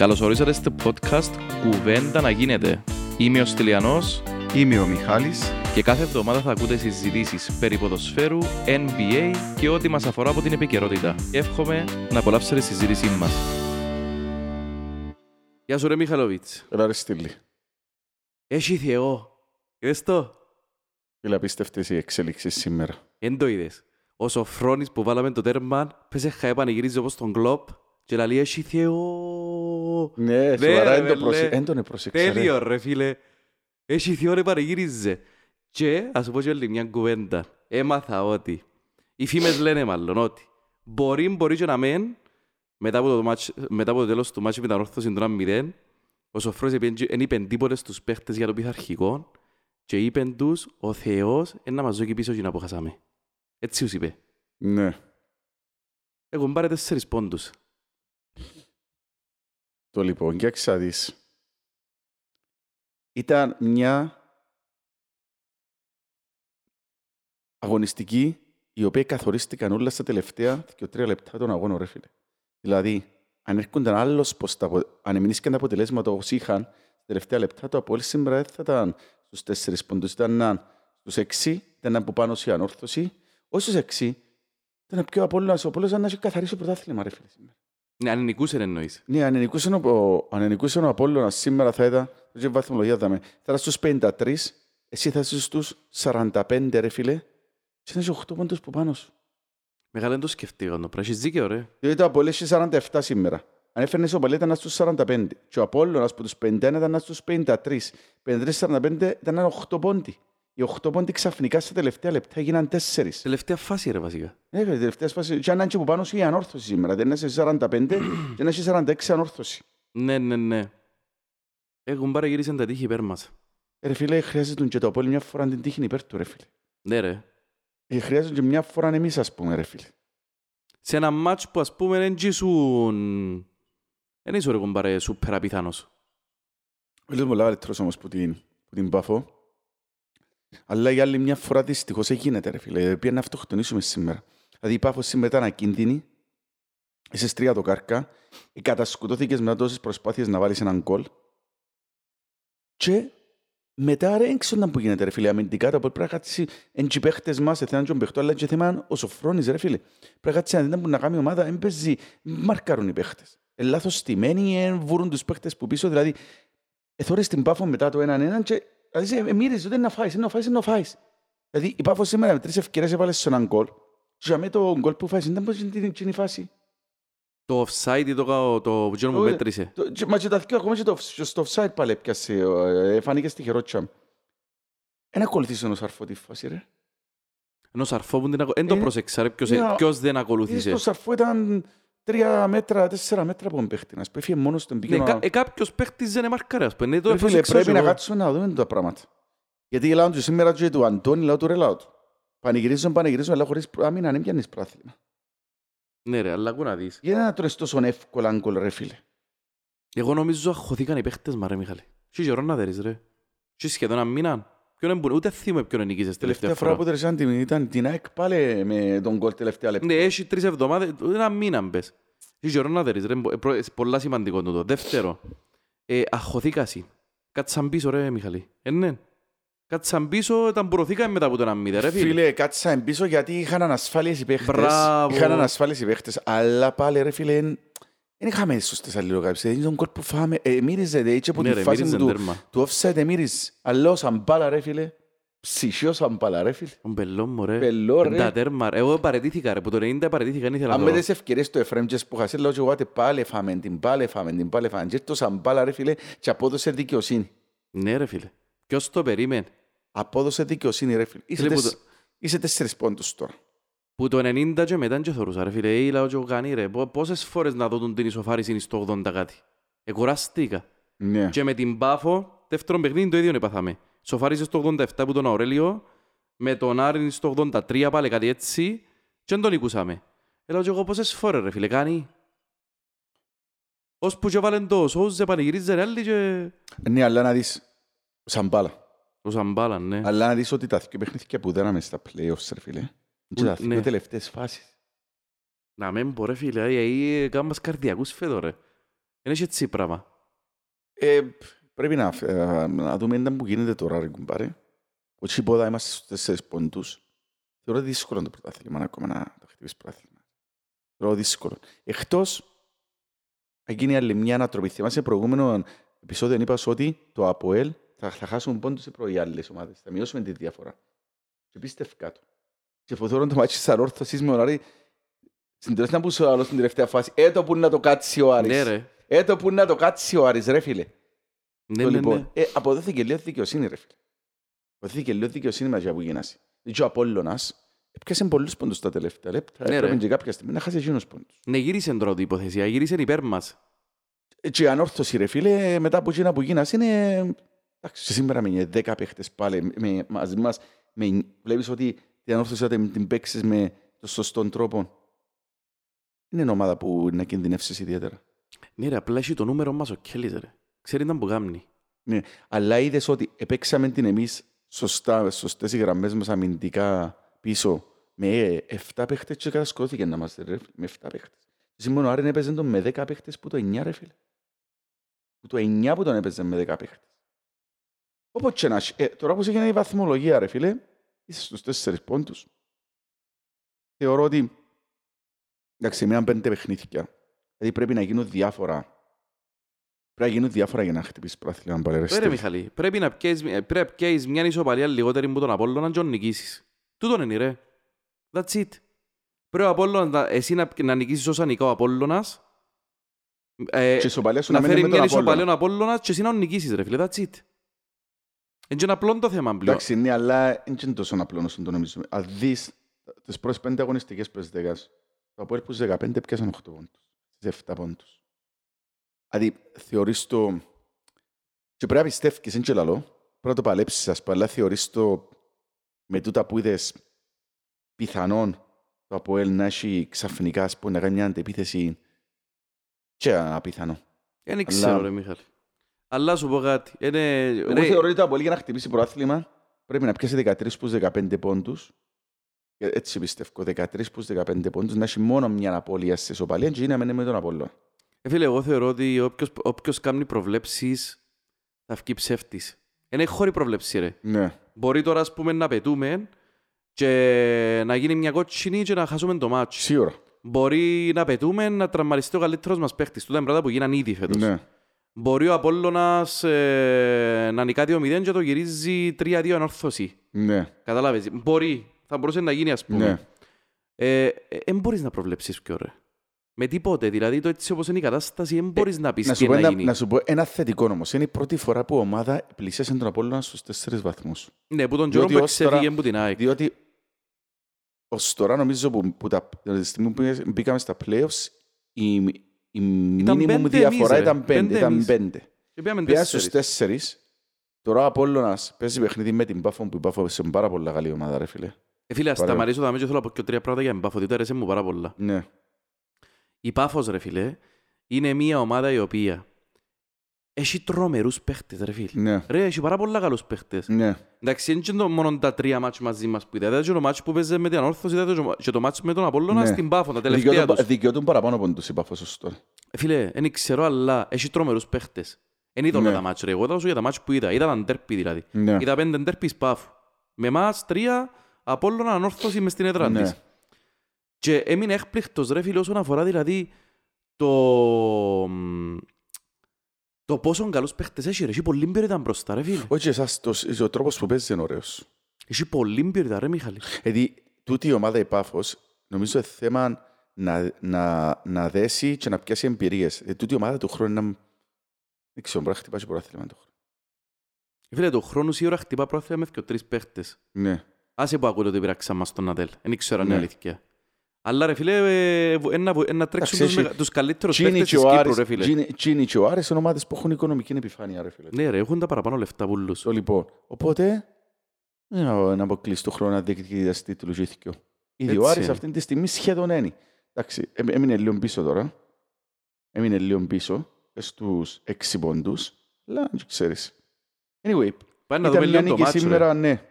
Καλώς ορίσατε στο podcast «Κουβέντα να γίνεται». Είμαι ο Στυλιανός Είμαι ο Μιχάλης. και κάθε εβδομάδα θα ακούτε συζητήσεις περί ποδοσφαίρου, NBA και ό,τι μας αφορά από την επικαιρότητα. Εύχομαι να απολαύσετε τη συζήτησή μας. Γεια σου ρε Μιχαλοβίτς. Έλα ρε Στυλί. Έχει Θεό. Είδες το; Φίλε, απίστευτες οι εξελίξεις σήμερα. Εν το είδες. Ο Σοφρόνης που βάλαμε το τέρμα, πέσε χαέ πανηγυρίζει όπως τον κλόπ και λέει έχει Θεό. Ναι, σοβαρά, ρε, δεν το μελέ. προσε- εν τον επρόσεξα, ρε. Τέλειο ρε φίλε. Έχει Θεό ρε πανηγύριζε. Και ας σου πω και άλλη μια κουβέντα. Έμαθα ότι, οι φήμες λένε μάλλον ότι, μπορεί, μπορεί και να μεν, μετά από το, μάτς, μετά από το τέλος του μάτσου με την ορθώση του 1-0, ο Σοφρός είπε- εν είπε τίποτε στους παίχτες για το πειθαρχικό και είπε τους ο Θεός είναι να μας δώσει πίσω και να αποχασάμε. Έτσι τους είπε. Ναι. Έχουν πάρει τέσσερις πόντους. Το λοιπόν, για ξαδείς. Ήταν μια αγωνιστική η οποία καθορίστηκαν όλα στα τελευταία και τρία λεπτά των αγώνων, ρε φίλε. Δηλαδή, αν έρχονταν άλλος πως τα, απο- αν εμεινήσκαν τα αποτελέσματα όπως είχαν, στα τελευταία λεπτά το Απόλλη σήμερα δεν θα ήταν στους τέσσερις πόντους, ήταν να- στους έξι, ήταν από πάνω σε ανόρθωση, όχι στους έξι, ήταν πιο Απόλλωνας, ο Απόλλωνας να έχει καθαρίσει το πρωτάθλημα, ρε φίλε. σήμερα. Ναι, αν νικούσαν εννοείς. Ναι, αν νικούσε ο, αν νικούσε ο Απόλλωνας σήμερα θα ήταν, δεν ξέρω βαθμολογία δάμε, θα ήταν στους 53, εσύ θα είσαι στους 45 ρε φίλε, και θα είσαι 8 πόντους που πάνω σου. Μεγάλα δεν το σκεφτήκα, το πράγμα. Έχεις δίκαιο, ρε. Διότι το Απόλλη έχει 47 σήμερα. Αν έφερνες ο Παλή ήταν στους 45 και ο Απόλλωνας που τους 51 ήταν στους 53. 53-45 ήταν 8 πόντι. Οι 8 πόντι ξαφνικά στα τελευταία λεπτά έγιναν 4. Τελευταία φάση, ρε, βασικά. Ναι, φίλε, τελευταία σπάση. Και αν είναι και που πάνω σου η ανόρθωση σήμερα. Δεν είσαι 45 και να έχει 46 ανόρθωση. Ναι, ναι, ναι. Έχουν πάρει γυρίσαν τα τείχη υπέρ μας. Ε, Ρε φίλε, χρειάζεται και το Απόλλη μια φορά την τύχη υπέρ του ρε φίλε. Ναι, ρε. Ε, Χρειάζεται και μια φορά εμείς ας πούμε ρε φίλε. Σε ένα μάτς που ας πούμε δεν ήσουν... Δεν ήσουν ρε κομπάρε σούπερ απιθανός. Φίλος μου καλύτερος όμως που την, που την Πάφο. Αλλά για άλλη μια φορά δυστυχώς έγινε ρε φίλε. Πήγαινε να αυτοκτονήσουμε σήμερα. Δηλαδή η Πάφος σήμερα ήταν ακίνδυνη. Είσαι τρία το κάρκα. Ε, Κατασκουτώθηκες μετά τόσες προσπάθειες να βάλεις έναν γκολ. Και μετά ρε έξω που γίνεται ρε φίλε. Αμυντικά το πρέπει να κάτσει εν και οι παίχτες μας, εθνάν και τον παιχτό, αλλά και θέμα ο Σοφρόνης ρε φίλε. Πρέπει να κάτσει να δει που να κάνει η ομάδα, δεν παίζει, μαρκάρουν οι παίχτες. Ε, λάθος στημένοι, ε, βουρούν τους παίχτες που πίσω, δηλαδή εθώρες την Πάφο μετά το έναν έναν και δηλαδή, ε, μύριζε ότι είναι να φάεις, είναι να φάεις, είναι να φάεις. Δηλαδή η Πάφος σήμερα με τρεις ευκαιρίες έβαλες σε έναν γκολ και για μένα το γκολ που φάεις ήταν πως είναι την εκείνη φάση. Το offside ή το, κα- το γύρω μου Το- μέτρησε. Το- και- Μα και τα δυο ακόμα και το, και στο offside πάλι έπιασε, ε, φάνηκε στη χερότσια μου. Ένα ακολουθήσει τον Σαρφό τη φάση ρε. Ενώ σαρφό που την ακολουθήσε. Δεν το Ε, πρόσεξα, ρε. Ποιος, ναι, ποιος δεν Είδες ακολούθησε. το Σαρφό ήταν τρία μέτρα, τέσσερα μέτρα από τον παίχτη. Να έφυγε μόνος τον Ναι, πήγαινε κα- να- ε, κάποιος παίχτης δεν εμάρκαρε, ας πούμε. Ναι, το Ρε φίλε, πρόσεξα πρέπει και να εγώ. κάτσουμε να δούμε τα πράγματα. Γιατί λάω του σήμερα και του Αντώνη, λάω του ρε λάω του. Πανηγυρίζουν, πανηγυρίζουν, αλλά χωρίς άμυνα δεν πιάνεις πράθυμα. Ναι, ρε, αλλά ακού να δεις. Γιατί να τρως τόσο εύκολα γκολ ρε φίλε. Εγώ νομίζω αχωθήκαν οι παίχτες μας, ρε, Μιχάλη. Τι καιρό να δέρεις, ρε. Τι σχεδόν ένα μήνα. Ποιον εμπο- Ούτε θυμούμαι ποιον νικήσες τελευταία Τελευταία φορά φορά. που τρεσάν την ήταν την ΑΕΚ πάλι με τον γκολ τελευταία λεπτά. Ναι, έχει τρεις εβδομάδες, ένα μήνα μπες. Τι καιρό να δέρεις, ρε. Μπο- ε, προ- ε, Πολλά σημαντικό τούτο. Δεύτερο, ε, αχωθήκασαι. Κάτσαν πίσω, ρε, Μιχαλή. Ε, ναι. Κάτσαν πίσω, ήταν προωθήκαν μετά από το ένα μηδέν, ρε, φίλε. Φίλε, κάτσα πίσω γιατί είχαν ανασφάλειες οι παίχτες. Μπράβο. Είχαν ανασφάλειες οι παίχτες, αλλά πάλι ρε φίλε, δεν είχαμε σωστές αλληλογάψεις. Είναι τον γκολ που φάμε, ε, μύριζε, δε, έτσι από Ναι, τη ρε, φάση μύριζε μου του, τέρμα. του offside, ε, μύριζε. Αλλά ο Σαμπάλα ρε φίλε, ψυχιό Σαμπάλα ρε φίλε. Ο Μπελό μου, ρε. Μπελό, ρε. Τα τέρμα. Εγώ παρετήθηκα, ρε. Που το 90 παρετήθηκα, δεν ήθελα Αν να με το δω. τις ευκαιρίες του Εφραίμ και που χασέ, λέω και εγώ, «Άτε, πάλι φάμε την, πάλι φάμε την, πάλι φάμε. Και το Σαμπάλα ρε φίλε, και απόδοσε δικαιοσύνη. Ναι, ρε, φίλε. Ποιος το περίμενε; Απόδοσε δικαιοσύνη ρε φίλε. Είσαι, Φίλε, που τεσ... είσαι τέσσερις πόντους τώρα. Που το 90 και μετά και θωρούσα, ρε φίλε. Ε, λαό και εγώ κάνει, ρε. Πο- Πόσες φορές να δω την ισοφάριση στο 80 κάτι. Εκουραστήκα. Ναι. Και με την Πάφο, δεύτερο παιχνίδι το ίδιο έπαθαμε. Σοφάρισε στο 87 που τον Αουρέλιο, με τον Άρη στο 83 πάλι κάτι έτσι, και δεν τον νικούσαμε. Έλα και εγώ πόσες φορές ρε φίλε κάνει. Ως που και βάλεν το Σόουζε πανηγυρίζε ρε άλλοι και... Ναι, αλλά να δεις, Σαμπάλα. Ο Σαμπάλαν, ναι. Αλλά να δεις ότι τα δύο παιχνίδια που δέραμε στα playoffs, ρε φίλε. Και τα ναι. δύο τελευταίες φάσεις. Να μην πω ρε φίλε, ε, ε, κάνουμε μας καρδιακούς φέτο ρε. Είναι και έτσι πράγμα. Ε, πρέπει να, ε, να δούμε ήταν που γίνεται τώρα, ρε κουμπάρε. Όχι πόδα είμαστε στους τέσσερις πόντους. Θεωρώ δύσκολο το πρωτάθλημα ακόμα να το χτυπήσεις πρωτάθλημα. Θεωρώ δύσκολο. Εκτός, εκείνη η άλλη μια ανατροπή. Θυμάσαι προηγούμενο επεισόδιο είπας σου ότι το ΑΠΟΕΛ θα, θα χάσουμε πόντους σε πρωί άλλες ομάδες. Θα μειώσουμε τη διαφορά. Και πίστευκα το. Και φοθώρον το μάτσι της ανόρθωσης με ωράρι στην τελευταία που σου άλλο στην τελευταία φάση. Έτο που να το κάτσει ο Άρης. Ναι ρε. Έτο που να το κάτσει ο Άρης, ρε φίλε. Ναι, Το ναι, λοιπόν, ναι. ε, αποδόθηκε λίγο δικαιοσύνη, ρε φίλε. Αποδόθηκε λίγο δικαιοσύνη μαζί που γίνασε. Δηλαδή ο Απόλλωνας έπιασε πολλούς πόντους τα τελευταία λεπτά. Ναι, Έπρεπε ρε. και κάποια στιγμή να χάσει εκείνους πόντους. Ναι, γύρισε τώρα η υπόθεση. Γύρισε υπέρ μας. Ε, Και η ανόρθωση, ρε φίλε, μετά από εκείνα που γίνασε είναι... Εντάξει, και σήμερα με 10 παίχτες πάλι με, μαζί μας. Με, βλέπεις ότι την ανόρθωση θα την την παίξεις με τον σωστό τρόπο. Είναι ομάδα που να κινδυνεύσεις ιδιαίτερα. Ναι ρε, απλά έχει το νούμερο μας ο Κέλλης ρε. Ξέρει ήταν που κάνει. Ναι. Αλλά είδες ότι επέξαμε την εμείς σωστά, σωστές οι γραμμές μας αμυντικά πίσω με 7 παίχτες και κατασκόθηκε να είμαστε ρε, με 7 παίχτες. Σήμερα ο Άρεν έπαιζε τον με 10 παίχτες που το 9 ρε φίλε. Που το 9 που τον έπαιζε με 10 παίχτες. Όπως και να έχει. Ε, τώρα που έγινε η βαθμολογία ρε φίλε, είσαι στους 4 πόντους. Θεωρώ ότι εντάξει, μείναν 5 παιχνίδια. Δηλαδή πρέπει να γίνουν διάφορα. Πρέπει να γίνουν διάφορα για να χτυπήσεις πρόθυλα πάλι ρε Ρε Στέφη. Μιχαλή, πρέπει να πιέσεις, ε, πρέπει να πιέσεις μια ισοπαλία λιγότερη που τον Απόλλωνα και τον νικήσεις. Τούτον είναι ρε. That's it. Πρέπει ο Απόλλωνας, να- εσύ να, να νικήσεις όσα νικά ο Απόλλωνας, ε, Και η ισοπαλία σου να να μένει φέρει με τον μια ισοπαλία Απόλλωνα. ο Απόλλωνας και εσύ να τον νικήσεις ρε φίλε. That's it. Είναι και απλό το θέμα πλέον. Εντάξει, ναι, αλλά δεν είναι τόσο απλό όσο το νομίζουμε. Αν δεις τις πρώτες πέντε αγωνιστικές πες δέκας, το Αποέλ που στις 15 πιάσαν 8 πόντους, στις 7 πόντους. Δηλαδή, θεωρείς το... Και πρέπει να πιστεύεις, είναι και λαλό, πρέπει να το παλέψεις, ας πούμε, αλλά θεωρείς το με τούτα που είδες πιθανόν το Αποέλ να έχει ξαφνικά, ας πούμε, να κάνει μια αντεπίθεση και απίθανο. Δεν ξέρω Αλλά- ρε Μιχαλή. Αλλά σου πω κάτι. Είναι, Εγώ ρε, θεωρώ ότι το Αποέλ για να χτυπήσει προάθλημα πρέπει να πιάσει 13 προς 15 πόντους. Ε, Έτσι πιστεύω. 13 προς 15 πόντους να έχει μόνο μια απώλεια σε ισοπαλία και να μένει με τον Απόλλωνα. Ε, Φίλε, εγώ θεωρώ ότι όποιος, όποιος κάνει προβλέψεις θα βγει ψεύτης. Είναι χώρη προβλέψη ρε. Ναι. Μπορεί τώρα ας πούμε να πετούμε και να γίνει μια κότσινη και να χάσουμε το μάτσο. Σίγουρα. Μπορεί να πετούμε να τραυματιστεί ο καλύτερος μας παίχτης. Τούτα είναι πράγματα που γίναν ήδη φέτος. Ναι. Μπορεί ο Απόλλωνας ε, να νικά 2-0 και το γυρίζει 3-2 ανόρθωση. Ναι. Κατάλαβες. Μπορεί. Θα μπορούσε να γίνει ας πούμε. Ναι. Ε, ε, εν μπορείς να προβλέψεις πιο ωραία. Με τίποτε. Δηλαδή το έτσι όπως είναι η κατάσταση δεν μπορείς να πεις Να τι σου, πω να ένα, γίνει. να σου πω ένα θετικό όμως. Είναι η πρώτη φορά που η ομάδα πλησίασε τον Απόλλωνα στους 4 βαθμούς. Ναι, που τον καιρό Διότι που ως τώρα- εξέφυγε που την ΑΕΚ. Διότι ως τώρα νομίζω που, που τα, τη στιγμή που μπήκαμε στα playoffs η, η minimum πέντε διαφορά εμείς, ρε. ήταν 5. Πέντε Ήταν εμείς. 5. Και πήγαμε Πήγαν τέσσερις. στους τέσσερις. Τώρα ο Απόλλωνας παίζει παιχνίδι με την Πάφο που η Πάφο σε πάρα πολλά καλή ομάδα ρε φίλε. Ε, φίλε, ας Παρέα. σταματήσω να μην θέλω να πω και τρία πράγματα για την Πάφο, διότι αρέσει μου πάρα πολλά. Ναι. Η Πάφος, ρε φίλε, είναι μια ομάδα η οποία έχει τρομερούς παίχτες, ρε φίλε. Ναι. Ρε, έχει πάρα πολλά καλούς παίχτες. Ναι. Εντάξει, είναι και το μόνο τα τρία μάτς μαζί μας που είδα. Είδατε και το μάτς που παίζε με την Ανόρθωση, είδατε και το μάτς με τον Απόλλωνα Ναι. στην Πάφο, τα τελευταία Δικαιώτουν- τους. Δικαιώτουν παραπάνω από τους η Πάφος ως τώρα. Ε, Φίλε, δεν ξέρω, αλλά έχει τρομερούς παίχτες. Εν είδα όλα Ναι. τα μάτς, ρε. Εγώ είδα για τα μάτς που είδα. Είδα τα ντέρπι δηλαδή. Ναι. Είδα πέντε ντέρπις Πάφου. Με εμάς τρία Απόλλωνα Ανόρθωση μες στην έδρα Ναι. της. Και έμεινε έκπληκτος ρε φίλε όσον αφορά δηλαδή το... το πόσο καλούς παίχτες έχει ρε. Έχει πολύ ποιότητα μπροστά ρε φίλε. Όχι εσάς, το, ο τρόπος που παίζεις είναι ωραίος. Έχει πολύ ποιότητα ρε Μιχάλη. Δηλαδή, τούτη η ομάδα η Πάφος, νομίζω είναι θέμα να, να, να δέσει και να πιάσει εμπειρίες. Ε, τούτη η ομάδα του χρόνου είναι... Δεν ξέρω, μπορεί να χτυπάσει πρωτάθλημα του χρόνου. Φίλε, το χρόνο σίγουρα χτυπά πρόθυμα με και τρεις παίχτες. Ναι. Άσε που ακούτε ότι πειράξα μας στον Νατέλ. Δεν ξέρω αν είναι Ναι. αλήθεια. Αλλά ρε φίλε, ε, βο- ένα βο- ένα τρέξουν Εντάξει, τους, έχει- μεγα- τους καλύτερους Τσίνι παίχτες και της ο Κύπρου Άρης, ρε φίλε. Τσίνι- Τσίνι και ο Άρης είναι ομάδες που έχουν οικονομική επιφάνεια, ρε φίλε. Ναι ρε, έχουν τα παραπάνω λεφτά πουλούς. Το λοιπόν. Οπότε, δεν είναι να αποκλείσει το χρόνο να διεκδικήσει τίτλου ζήθηκε. Ήδη ο Έτσι Άρης είναι. αυτή τη στιγμή σχεδόν είναι. Εντάξει, έμ- έμεινε λίγο πίσω τώρα. Έμεινε λίγο πίσω στους έξι πόντους. Αλλά δεν ξέρεις. Anyway, Πάμε να ήταν δούμε μια λίγο το νίκη μάτσο ρε. σήμερα, ναι.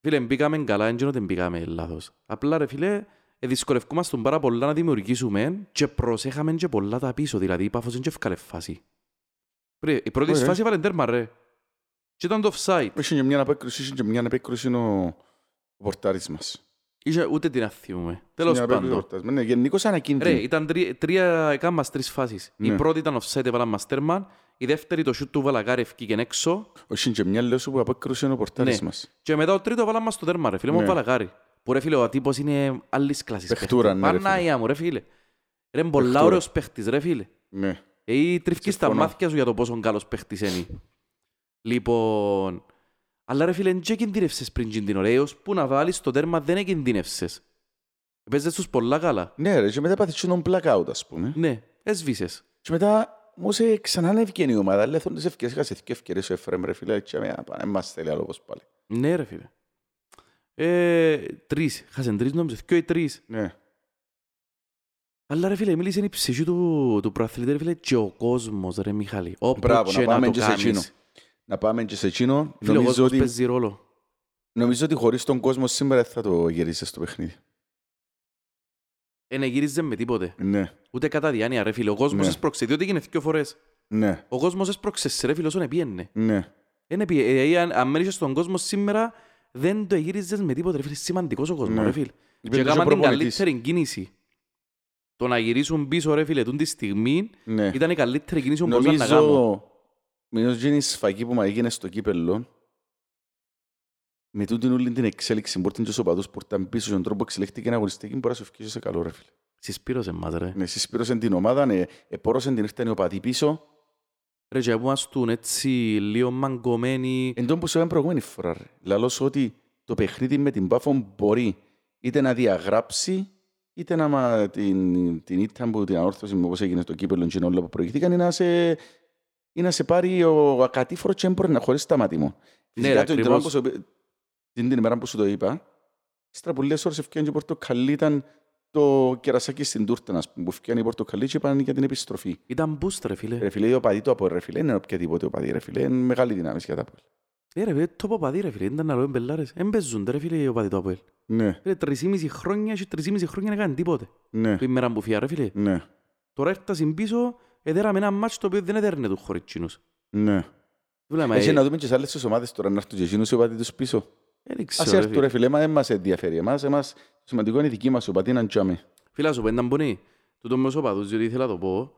Φίλε, μπήκαμε καλά, δεν ότι μπήκαμε λάθος. Απλά ρε φίλε, ε, δυσκολευκούμαστε πάρα πολλά να δημιουργήσουμε και προσέχαμε και πολλά τα πίσω, δηλαδή η Πάφος δεν και ευκάλε φάση. Ρε, Η πρώτη Ωραία. φάση έβαλε τέρμα ρε. Και ήταν το offside. Είχε και μια απέκρουση, είχε και μια απέκρουση ο ο πορτάρης μας. Είχε ούτε την αθιούμε. Τέλος Μια απέκρουση ο πάντων. πορτάρης μας. Ναι, γενικώς Ρε, ανακίνδυνο. ήταν τρία, τρία έκαναν μας τρεις φάσεις. Η Ναι. πρώτη ήταν offside, έβαλαν μας τέρμα. Η δεύτερη το shoot του Βαλακάρη ευκήκε έξω. Όχι, και μια λέω σου που απέκρουσε ο πορτάρης Ναι. μας. Και μετά το τρίτο βάλαν μας το τέρμα ρε φίλε μου Ναι. Βαλακάρη. Που ρε φίλε ο τύπος είναι άλλης κλάσης Παιχτούρα, παίχτης. ναι, ρε, φίλε. Πανάγια μου ρε φίλε. Ρε είναι πολλά Παιχτούρα. ωραίος παίχτης ρε φίλε. Ναι. Ή τριφκείς στα Συμφωνώ. μάτια σου για το πόσο καλός παίχτης είναι. Λοιπόν... Αλλά ρε φίλε, δεν κινδύνευσες πριν τζιν την ώρα. Έως που να βάλεις το τέρμα δεν κινδύνευσες. Παίζες τους πολλά καλά. Ναι ρε, και μετά πάθεις και τον blackout ας πούμε. Ναι, έσβησες. Και μετά μου σε ξανά ανέβηκε η ομάδα, λέει θέλουν τις ευκαιρίες, είχα σε δύο ευκαιρίες ο Εφραίμ ρε φίλε, και με πάνε μας θέλει άλλο όπως πάλι. Ναι ρε φίλε. Ε, τρεις. Χάσαν τρεις νόμιζες. Ποιο οι τρεις. Ναι. Αλλά ρε φίλε, μίλησε η ψυχή του, του προαθλητή ρε φίλε και ο κόσμος ρε Μιχάλη. Όπου Μπράβο, και να πάμε το και σε κάνεις. εκείνο. Να πάμε και σε εκείνο. Φίλε, ο Νομίζω κόσμος ότι, παίζει ρόλο. νομίζω ότι χωρίς τον κόσμο σήμερα δεν θα το γυρίσεις στο παιχνίδι. Ε, ναι, γύριζε με τίποτε. Ναι, Ούτε κατά διάνοια ρε φίλε. Ο κόσμος Ναι. έσπρωξε. Διότι έγινε δύο φορές. ναι, Ο κόσμος έσπρωξε σε ρε φίλε όσον επίενε. ναι. Είναι επί... ε, αν, αν μένεις στον κόσμο σήμερα δεν το γύριζες με τίποτε ρε φίλε. Σημαντικός ο κόσμος Ναι. ρε φίλε. Είπε Και το έκαναν την προπονητής. καλύτερη κίνηση. Το να γυρίσουν πίσω ρε φίλε τούν τη στιγμή Ναι. ήταν η καλύτερη κίνηση που μπορούσαν να κάνουν. Νομίζω, νομίζω ότι η σφαγή που μου έγινε στο κύπελλο με τούτην όλη την εξέλιξη που ήρθαν και ο παδούς που ήρθαν πίσω και τον τρόπο που εξελίχθηκε ένα αγωνιστική μπορεί να σου ευκαιρίσει σε καλό ρε φίλε. Συσπήρωσες μας ρε. Ναι, συσπήρωσαν την ομάδα, ναι, επόρωσαν την ήρθαν οι οπαδοί πίσω. Ρε και που ήμασταν έτσι λίγο μαγκωμένοι. Εν τόν που σου είπαν προηγούμενη φορά ρε. Λαλώ σου ότι το παιχνίδι με την Πάφο μπορεί είτε να διαγράψει είτε να μα, την, την ήττα που την ανόρθωση με όπως έγινε στο κύπελλο και όλα που προηγηθήκαν ή να σε, ή να σε πάρει ο ακατήφορο και έμπορε να χωρίς σταματημό. Ναι, Φυσικά, ρε, τον ακριβώς. τρόπο που σου- την, την ημέρα που σου το είπα, ύστερα πολλές ώρες ευκαιρία και η πορτοκαλί ήταν το κερασάκι στην τούρτα, ας πούμε, που ευκαιρία η πορτοκαλί και είπαν για την επιστροφή. Ήταν boost ρε φίλε. Ρε φίλε, οι οπαδοί του από ρε φίλε, είναι οποιαδήποτε οπαδοί ρε φίλε, είναι μεγάλη δύναμη για τα πόλη. Ε ρε φίλε, το παπαδί ρε φίλε. Ήταν να λέω μπελάρες. Εν παίζονται ρε φίλε οι οπαδοί του Αποέλ. Ναι, Φίλε, τρεις χρόνια και τρεις χρόνια να κάνει τίποτε. ναι, Που ημέρα που φύγα ρε φίλε. ναι, Τώρα έφτασαν πίσω, έδεραμε ένα μάτσο το οποίο δεν έδερνε τους χωρίς τσίνους. ναι. Φίλε, μα, Έχει ε, να δούμε και σε άλλες τις ομάδες τώρα να έρθουν και εκείνους οι οπαδοί τους πίσω. δεν Ας ξέρω, ρε έρθουν φίλε. ρε φίλε, μα δεν μας ενδιαφέρει εμάς, εμάς το σημαντικό είναι η δική μας οπαδοί να τζάμε. Φίλα σου πω, ήταν πονή. Τούτο με τους οπαδούς, διότι ήθελα να το πω,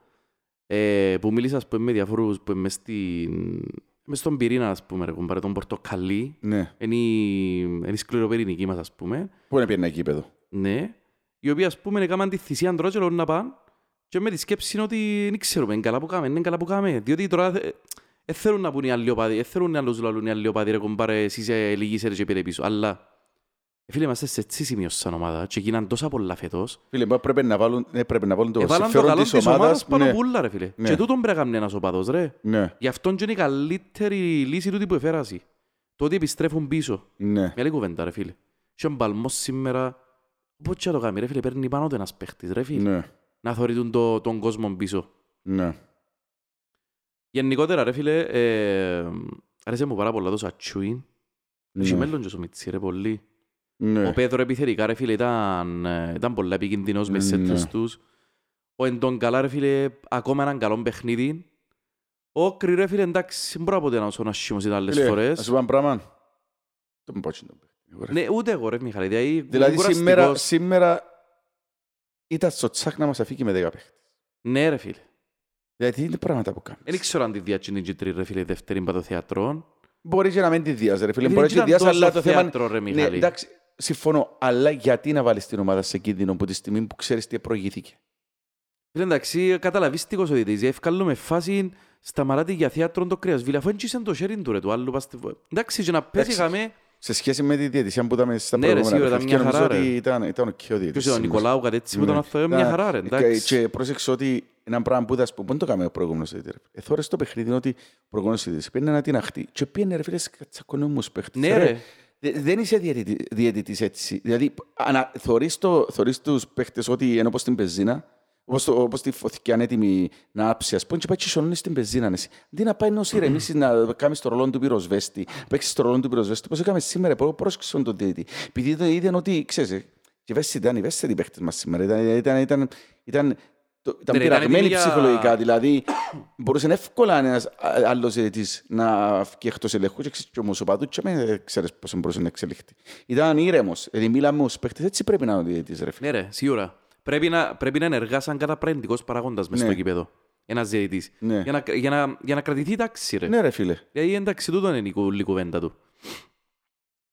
ε, που μίλησα ας πούμε, με διαφορούς που μες, στην... μες στον πυρήνα, ας πούμε, ρε, κουμπάρε, τον Πορτοκαλί, Ναι, είναι η, είναι η σκληροπυρηνική μας, ας πούμε, πού είναι πιένα εκεί παιδό; ναι, οι οποίοι, ας πούμε, έκαναν τη θυσία αντρό και λόγουν να πάνε και με τη σκέψη είναι ότι δεν ξέρουμε, είναι καλά που κάμε, είναι καλά που κάμε, διότι τώρα ε, δεν θέλουν να πούν οι άλλοι οπαδοί, δεν θέλουν να τους λαλούν οι άλλοι οπαδοί, ρε, κουμπάρε, εσύ είσαι λυγίσαι ρε και πήρε πίσω, αλλά, ε, φίλε, είμαστε σε έτσι σημείο σαν ομάδα και γίναν τόσα πολλά φέτος, Φίλε, μα πρέπει να βάλουν, ναι, πρέπει να βάλουν το Εβάλαν το συμφέρον καλό της της ομάδας ομάδας. πάνω Ναι, από όλα ρε φίλε. Ναι. Και τούτον πρέπει να κάνει ένας οπαδός ρε. ναι, Γι' αυτόν και είναι η καλύτερη λύση τούτη που εφέρασε. Το ότι επιστρέφουν πίσω. ναι. Με άλλη κουβέντα ρε φίλε. Και ο Μπαλμός σήμερα, πώς και να το κάνει ρε φίλε, παίρνει πάνω του ένας παίχτης ρε φίλε. Ναι, Να θωρητούν το, τον κόσμο πίσω. ναι. Γενικότερα ρε φίλε, ε, άρεσε μου πάρα πολλά το Σατσούιν. Έχει Ναι. μέλλον και στο Μιτσί ρε πολύ. Ναι. Ο Πέδρο επιθερικά ρε φίλε ήταν, ε, ήταν πολλά επικίνδυνος μες Ναι. σέτρες τους. Ο Εντον καλά ρε φίλε, ακόμα έναν καλό παιχνίδι. Ο Κρυ ρε φίλε εντάξει, δεν μπορώ να πω ότι ήταν όσο να σίμως ήταν άλλες Φίλε, Να φορές. σου πω ένα πράγμα. Το μου πω έτσι το παιχνίδι, ρε. Ναι, ούτε εγώ ρε Μιχαλή, δηλαδή Δηλαδή κουραστικός. σήμερα, σήμερα ήταν στο τσάκ να μας αφήκει με δέκα παίχτες. Ναι ρε φίλε. Δηλαδή είναι πράγματα που κάνεις. Δεν ξέρω αν τη διάτσινη και τρί ρε φίλε δεύτερη παντοθεατρών. Μπορεί και να μην τη διάς, ρε φίλε. Δεν Μπορεί και να τη ήταν διάς, αλλά τόσο το θέμα θέατρο, ρε, Ναι, Μιχάλη. εντάξει, συμφωνώ. Αλλά γιατί να βάλεις την ομάδα σε κίνδυνο από τη στιγμή που ξέρεις τι προηγήθηκε; Φίλε εντάξει, καταλαβίστικος ο διαιτητής. Ευκάλλουμε φάση σταματάτε για θέατρο το κρέας. Βίλε, αφού έτσι το sharing του ρε του άλλου. πας στη- Εντάξει, και να πέσει Εντάξει. είχαμε... Σε σχέση με τη διαιτησία που είδαμε στα Ναι, ρε, προηγούμενα σίγουρα, ήταν παιχνίδια, μια νομίζω χαρά, ότι ρε. ήταν, ήταν ο και ο διαιτητής. Ποιος ήταν ο Νικολάου, κάτι έτσι που Ναι. τον αθώε, μια Ήταν- χαρά ρε, και- εντάξει. Και πρόσεξε ότι ένα πράγμα που είδας που δεν το έκαμε ο προηγούμενος διαιτητής. Εθώρες στο παιχνίδι είναι ότι ο προηγούμενος διαιτητής πήγαινε να την αχτεί και πήγαινε ρε φίλε σε τσακωνόμους παίχτες. Ναι ρε, Δε- Δεν είσαι διαιτητη- διαιτητής έτσι. Δηλαδή, ανα, θωρείς, το, θωρείς τους παίχτες ότι είναι όπως την πεζίνα, όπως, το, όπως τη φωτιά είναι έτοιμη να άψει, ας πούμε, και πάει και σιωνώνεις την πεζίνα. Εσύ. Αντί να πάει να ηρεμήσεις, να κάνεις το ρολόν του πυροσβέστη, παίξεις το ρολόν του πυροσβέστη, όπως έκαμε σήμερα, προ- πρόσεξε τον διαιτητή. Επειδή το είδαν ότι, ξέρεις, ε, Και ευαίσθητοι ήταν οι ευαίσθητοι παίχτες μας σήμερα. Ήταν, ήταν, ήταν, ήταν, το- ήταν Ναι, ήταν πειραγμένοι για- ψυχολογικά. Δηλαδή, μπορούσε εύκολα ένας α- άλλος διαιτητής να βγει εκτός ελέγχου και ξέρεις και όμως ο Πατούτς και με ξέρεις πώς μπορούσε να εξελιχθεί. Ήταν ήρεμος. Δηλαδή, μίλαμε ως παίχτες, έτσι πρέπει να είναι ο διαιτητής, ρε φίλε. Ναι, ρε, σίγουρα. Πρέπει να, πρέπει να ενεργά σαν καταπραγητικός παράγοντας μες Ναι. στο κήπεδο. Ένας διαιτητής. Ναι. Για, να, για, να, για να κρατηθεί η τάξη, ρε. Ναι, ρε φίλε. Γιατί εντάξει, τούτον είναι η κου- η κουβέντα του.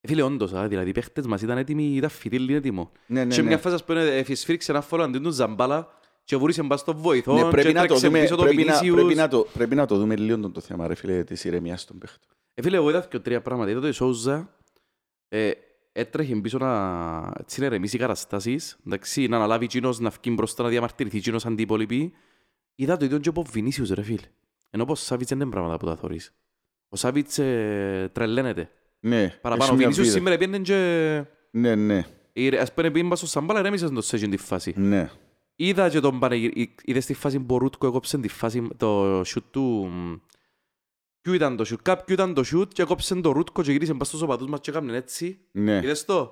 Ε, Φίλε, όντως, α, δηλαδή οι παίχτες μας ήταν έτοιμοι, ήταν φυτίλοι έτοιμο. Ναι, ναι, και μια ναι. φάση, ας πούμε, εφισφύριξε ένα φόρο αντί του Ζαμπάλα και βούρισε μπας στο βοηθό Ναι, και πρέπει να το έτρεξε δούμε, πίσω το πρέπει να, Βινίσιους. πρέπει να το, πρέπει να το δούμε λίγο το, το θέμα, ρε φίλε, της ηρεμίας των παίχτων. Ε, φίλε, εγώ είδα και τρία πράγματα. Είδα το Σόουζα, ε, έτρεχε πίσω να έτσι, να ρεμίσει καταστάσεις, εντάξει, να αναλάβει εκείνος να βγει μπροστά να διαμαρτυρηθεί εκείνος αντί οι υπόλοιποι. Είδα το ίδιο και από Βινίσιους, ρε φίλε. Ενώ πως ο Σάβιτς δεν είναι πράγματα που τα θωρείς. Ο Σάβιτς ε, τρελαίνεται. Ναι, Παραπάνω, έχει ο μια Βινίσιους βίδα. σήμερα πήγαινε και... Ναι, ναι, ε, Ας πούμε, πήγαινε στο Σαμπάλα, ρέμισε τον σε εκείνη τη φάση. ναι. Είδα και τον Πανεγύρι, είδες τη φάση που ο Ρούτκο έκοψε τη φάση, το σιούτ του... μ, Ποιου ήταν το σιούτ, κάποιου ήταν το σιούτ και έκοψε το Ρούτκο και γύρισε πας στους οπαδούς μας και έκαμνε έτσι. ναι. Είδες το;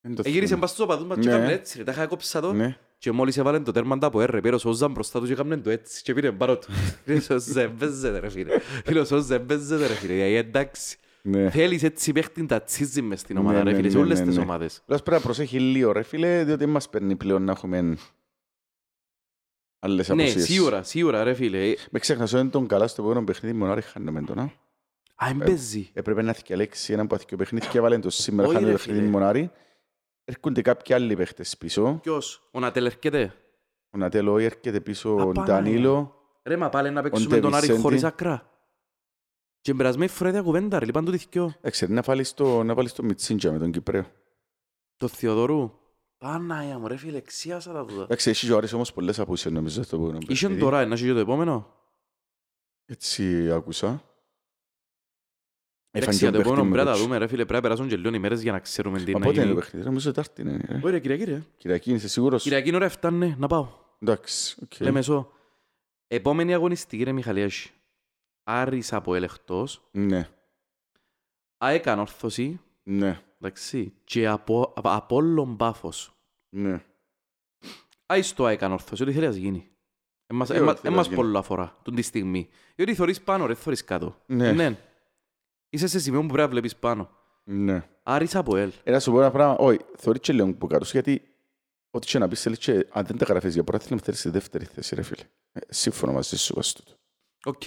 Δεν το Ε, Γύρισε θυμάμαι. πας στους οπαδούς μας και Ναι. έκαμνε έτσι. ρε. Τα είχα έκοψα το Ναι. και μόλις έβαλε το τέρμα από έρρε, πήρε ο Σόζα μπροστά τους και έκαμνε το έτσι και πήρε πάνω του. Φίλε, ο Σόζα έμπαιζεται ρε φίλε. Φίλε, ο Σόζα έμπαιζεται ρε φίλε. Γιατί εντάξει, Ναι. θέλεις έτσι παίχτη να τσίζεις μες στην ομάδα Ναι, ρε ναι, φίλε, σε ναι, όλες ναι, τις ναι. ομάδες. Λάς πρέπει να προσέχει λίγο ρε φίλε, διότι μας παίρνει πλέον να έχουμε άλλες Ναι, αποσίες. σίγουρα, σίγουρα ρε φίλε. Με ξέχνας ότι τον καλά στο επόμενο παιχνίδι μονάρι χάνουμε τον. α. Α, εμπέζει. Έπρεπε να θυκαλέξει έναν που αθήκε ο παιχνίδι και έβαλε το σήμερα Όχι, χάνει το ρε, παιχνίδι φίλε. μονάρι. Έρχονται κάποιοι άλλοι παίχτες πίσω. Ποιος, ο Νατέλ έρχεται; Ο Νατέλο έρχεται πίσω, ο Απανάγια. Ντανίλο. Ρε, μα πάλι να παίξουμε τον Άρη Ντεβισέντη. χωρίς άκρα. Και περασμένη φορά είδα κουβέντα ρε, λείπαν του διθκιό. Έξερε να βάλεις το, να βάλεις το Μιτσίντζα με τον Κυπρέο. Το Θεοδωρού. Πανάγια μου ρε φίλε, εξίασα τα τούτα. Εντάξει, έχει ο Άρης όμως πολλές απουσίες νομίζω στο επόμενο Είχε παιχνίδι. τώρα, να έχει και το επόμενο. Έτσι άκουσα. Εντάξει, για το επόμενο πρέπει να τα δούμε ρε φίλε, πρέπει να περάσουν και λίγο ημέρες για να ξέρουμε τι Μα να πότε είναι το γίνει. παιχνίδι, νομίζω Τετάρτη είναι. ε. Ωραία, Κυριακή ρε. Κυριακή, είσαι σίγουρος; Κυριακή ώρα φτάνε, να πάω. Εντάξει, οκ. Λέμε εσώ. Επόμενη αγωνιστική ρε Μιχαλιάση. Άρης από ελεκτός, Ναι, ΑΕΚ ανόρθωση, ναι, εντάξει, και από, απο, Απόλλων Πάφος. ναι. Άι στο ΑΕΚ ανόρθωση, ό,τι θέλεις ας γίνει. Εμάς, Τι ό,τι εμάς, θέλεις εμάς ας γίνει. πολλά αφορά, τον τη στιγμή. Διότι θωρείς πάνω ρε, θωρείς κάτω. Ναι. Είσαι σε σημείο που πρέπει να βλέπεις πάνω. Ναι. Άρης από ελ. Ε, να σου πω ένα πράγμα, όχι, θωρείς και λίγο που κάτω σου, γιατί ό,τι και να πεις θέλεις και αν δεν τα γραφείς για πρωτάθλημα θέλεις στη δεύτερη θέση ρε φίλε. Ε, σύμφωνα μαζί σου βάσει τούτο. Οκ.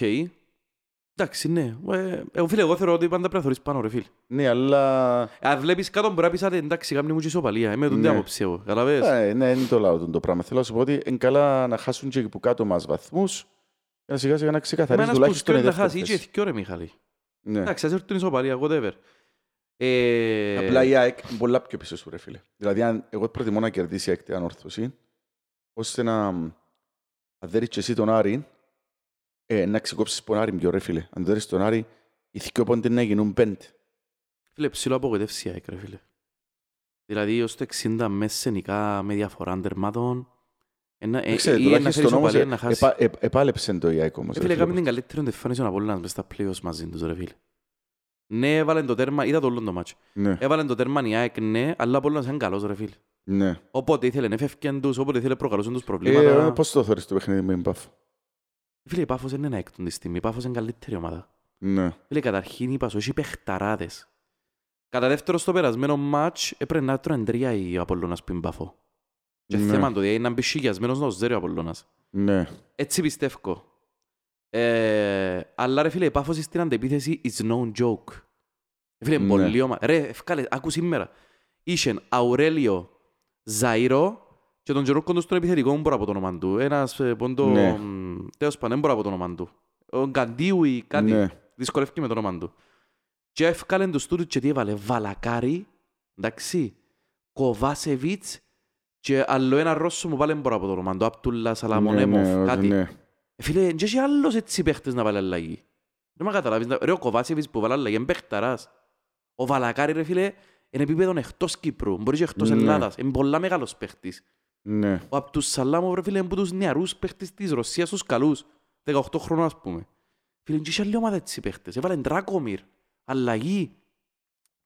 Εντάξει, ναι. Ε, εγώ φίλε, εγώ θεωρώ ότι πάντα πρέπει να θωρείς πάνω ρε φίλε. Ναι, αλλά... Αν βλέπεις κάτω μπορεί να πεις «Άντε, εντάξει, κάμνει μου και ισοπαλία. Είμαι τον Ναι. άποψη εγώ. Κατάλαβες; Ε, ναι, δεν το λαλώ το πράγμα. Θέλω να σου πω ότι είναι καλά να χάσουν και που κάτω μας βαθμούς για να σιγά σιγά να Μα ξεκαθαρίσει ένας που τουλάχιστον η σκέφτεται να δεύτερη χάσεις, θέση. είχε δυο ρε Μιχάλη. Ναι. Εντάξει, ας έρθουν την ισοπαλία, whatever. Ε, Απλά η ΑΕΚ είναι πολλά πιο πίσω σου, ρε φίλε. Δηλαδή, αν εγώ προτιμώ να κερδίσει η ΑΕΚ την Ανόρθωση, ώστε να αν δέρεις και εσύ τον Άρη, ε, να ξεκόψεις τον Άρη πιο, ρε φίλε. Αν δέρεις τον Άρη, οι δυο πόντε να γίνουν πέντε. Φίλε, ψηλό απογοητεύσει η ΑΕΚ, ρε φίλε. Δηλαδή, ως το 60 μέσα σενικά με διαφορά τερμάτων, ένα- ε, Ξέρετε, ή να φέρει τουλάχιστον όμως ισοπαλία ε, να χάσει. επα- ε, επάλεψε το η ΑΕΚ όμως. Ε, ρε Φίλε, φίλε. έκαμε την καλύτερη εμφάνιση ο Απόλλωνας μες στα playoffs μαζί τους, ρε φίλε. Ναι, έβαλε το τέρμα, είδα το όλο το μάτσο. Ναι, Έβαλε το τέρμα η ΑΕΚ, ναι, αλλά ο Απόλλωνας είναι καλός, ρε φίλε. ναι. Όποτε ήθελε, εφεύκαν τους, όποτε ήθελε, προκαλούσαν τους Ε, προβλήματα. πώς το θεωρείς το παιχνίδι με την Πάφο. Φίλε, η Πάφος είναι ένα έκτον της στιγμή. Η Πάφος είναι καλύτερη ομάδα. Ναι. Φίλε, καταρχήν η Πασό έχει παιχταράδες. Κατά δεύτερο στο περασμένο μάτς έπρεπε να τρώνε τρία η Απόλλωνας πριν Πάφο. Και Ναι. θέμα το, δηλαδή είναι αμπισίγιασμένος να ζέρει ο Απόλλωνας. Ναι. Έτσι πιστεύω. Ε, αλλά ρε φίλε, η Πάφος στην αντεπίθεση is no joke. Φίλε, Ναι. πολύ ομάδα. Ρε, ευκάλε, άκου σήμερα. Είχεν Αουρέλιο Ζαΐρο και τον Τζερούκο του στον επιθετικό, δεν μπορώ από το όνομα του. Ένας ε, πόντο... Ναι. μ, Τέλος πάντων, δεν μπορώ από το όνομα του. Ο Γκαντίου ή κάτι. Ναι. Δυσκολεύει με το όνομα του. Και έφκαλεν το στούτου και τι έβαλε. Βαλακάρι, εντάξει, Κοβάσεβιτς και άλλο ένα Ρώσο μου πάλι μπορώ από το όνομα του. Απτούλα Σαλαμονέμοφ, Ναι, ναι, κάτι. ναι. Ε, Φίλε, και έχει άλλος έτσι παίχτες να βάλει αλλαγή. Δεν με καταλάβεις. να- Ρε, ο Κοβάσεβιτς που βάλει αλλαγή είναι παίχταρας. Ο Βαλακάρι, ρε φίλε, είναι επίπεδο εκτός Κύπρου. Μπορείς και εκτός Ναι. Ελλάδας. Είναι πολλά μεγάλος παίχτης. Ναι. Ο Απτούς Σαλάμov, ρε φίλε, είναι από τους νεαρούς παίχτες της Ρωσίας, τους καλούς. 18 χρόνων, ας πούμε. Φίλε, και είχε άλλη ομάδα έτσι παίχτες. Έβαλε Ντράκομιρ. Αλλαγή.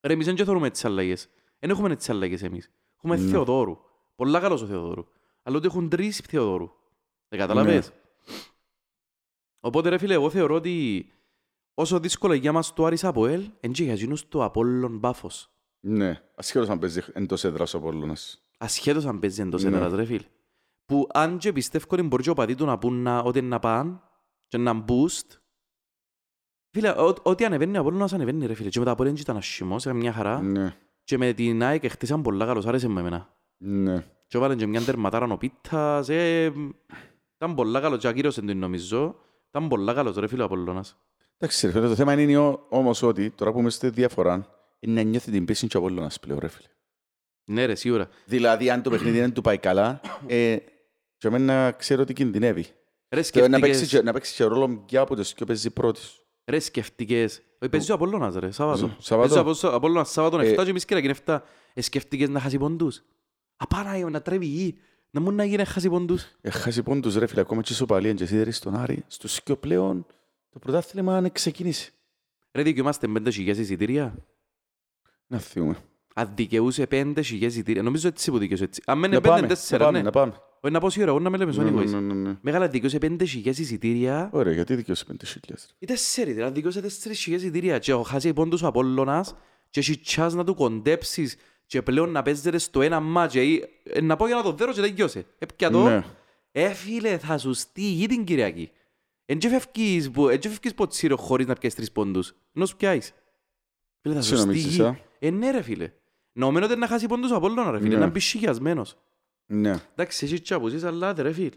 Ρε, εμείς δεν και θεωρούμε έτσι αλλαγές. Δεν έχουμε έτσι αλλαγές εμείς. Έχουμε Ναι. Θεοδόρου. Πολλά καλός ο Θεοδόρου. Αλλά ότι έχουν τρεις Θεοδόρου. Δεν καταλαβες; Ναι. Οπότε ρε φίλε, εγώ θεωρώ ότι όσο δύσκολο για μας το Άρης Αποέλ, εν και για εκείνους το Απόλλων Πάφος. Ναι, ασχέτως αν παίζει εντός έδρας ο Απόλλωνας. Ασχέτως αν παίζει εντός Ναι. έδρας ρε φίλε. Που αν και πιστεύω ότι μπορεί και ο παδί του να πούν να, ότι να πάνε και να boost. Φίλε, ό- ό,τι ανεβαίνει ο Απόλλωνας ανεβαίνει ρε φίλε. Και με τα Απόλλων ήταν ασχημός, ήταν μια χαρά. Ναι, Και με την ΑΕΚ χτίσαν πολλά καλώς, άρεσε μου εμένα. ναι. Και έβαλαν και μια τερματάρα ο Πίτας, ε, ήταν πολλά καλός και ακύρωσε τον νομίζω. Ήταν πολλά καλός ρε φίλε ο Απόλλωνας. Εντάξει ρε φίλε, το θέμα είναι ο- όμως ότι τώρα που είμαστε στη διαφορά είναι να νιώθει την πίεση και ο Απόλλωνας πλέον ρε φίλε. Ναι ρε, σίγουρα. Δηλαδή αν το παιχνίδι δεν του πάει καλά, ε, και εμένα ξέρω ότι κινδυνεύει. Ρε Και να παίξει, σκεφτικές, και- να παίξει και ρόλο για από το και παίζει πρώτης. ρε σκεφτικές. Όχι, παίζει ο Απόλλωνας ρε, Σάββατο. Σάββατο. Παίζει ο Απόλλωνας Σάββατο Ε, 7 και εμείς και να γίνει 7. Ε, σκεφτικές να χάσει πόντους. Απάνα να τρέβει η γη. Να μου να γίνει να χάσει πόντους. Έχασε πόντους ρε φίλε, ακόμα και ισοπαλία και σίδερη στον Άρη. Στους και πλέον το πρωτάθλημα αν ξεκινήσει. Ρε δικαιούμαστε 5.000 εισιτήρια; Να θυμούμε. Αν δικαιούσε 5.000 εισιτήρια. Νομίζω έτσι που δικαιούσε έτσι. Αν μένει Να 5 πάμε, να 4 πάμε, ναι. να πάμε. Όχι να πω σίγουρα, εγώ να με λέμε στον Ναι, ναι, Ιβοής. ναι, ναι, ναι. Μεγάλα δικαιούσε 5.000 εισιτήρια. Ωραία, γιατί δικαιώσε 5.000. ρε. Ή τέσσερις, δηλαδή δικαιούσε 4.000 εισιτήρια. Και ο χάσει πόντους ο Απόλλωνας και έχει τσάς να του κοντέψεις και πλέον να παίζετε στο ένα μάτια ή ε, να πω για να το δέρω και τελειώσε. Έπια το, Ναι. ε φίλε θα σου στείλει την Κυριακή. Εν και φεύγεις που- εν και φεύγεις ποτσίρο χωρίς να πιάσεις τρεις πόντους. Ενώ σου πιάσεις. Φίλε θα σου Τι νομίζεις, στείλει. α; Ε ναι ρε φίλε. Νομίζω ότι να χάσει πόντους ο Απόλλωνα ρε φίλε. Ναι. Να μπει σιγιασμένος. Ναι. Εντάξει, εσύ τσαπούσεις, αλλά ρε φίλε.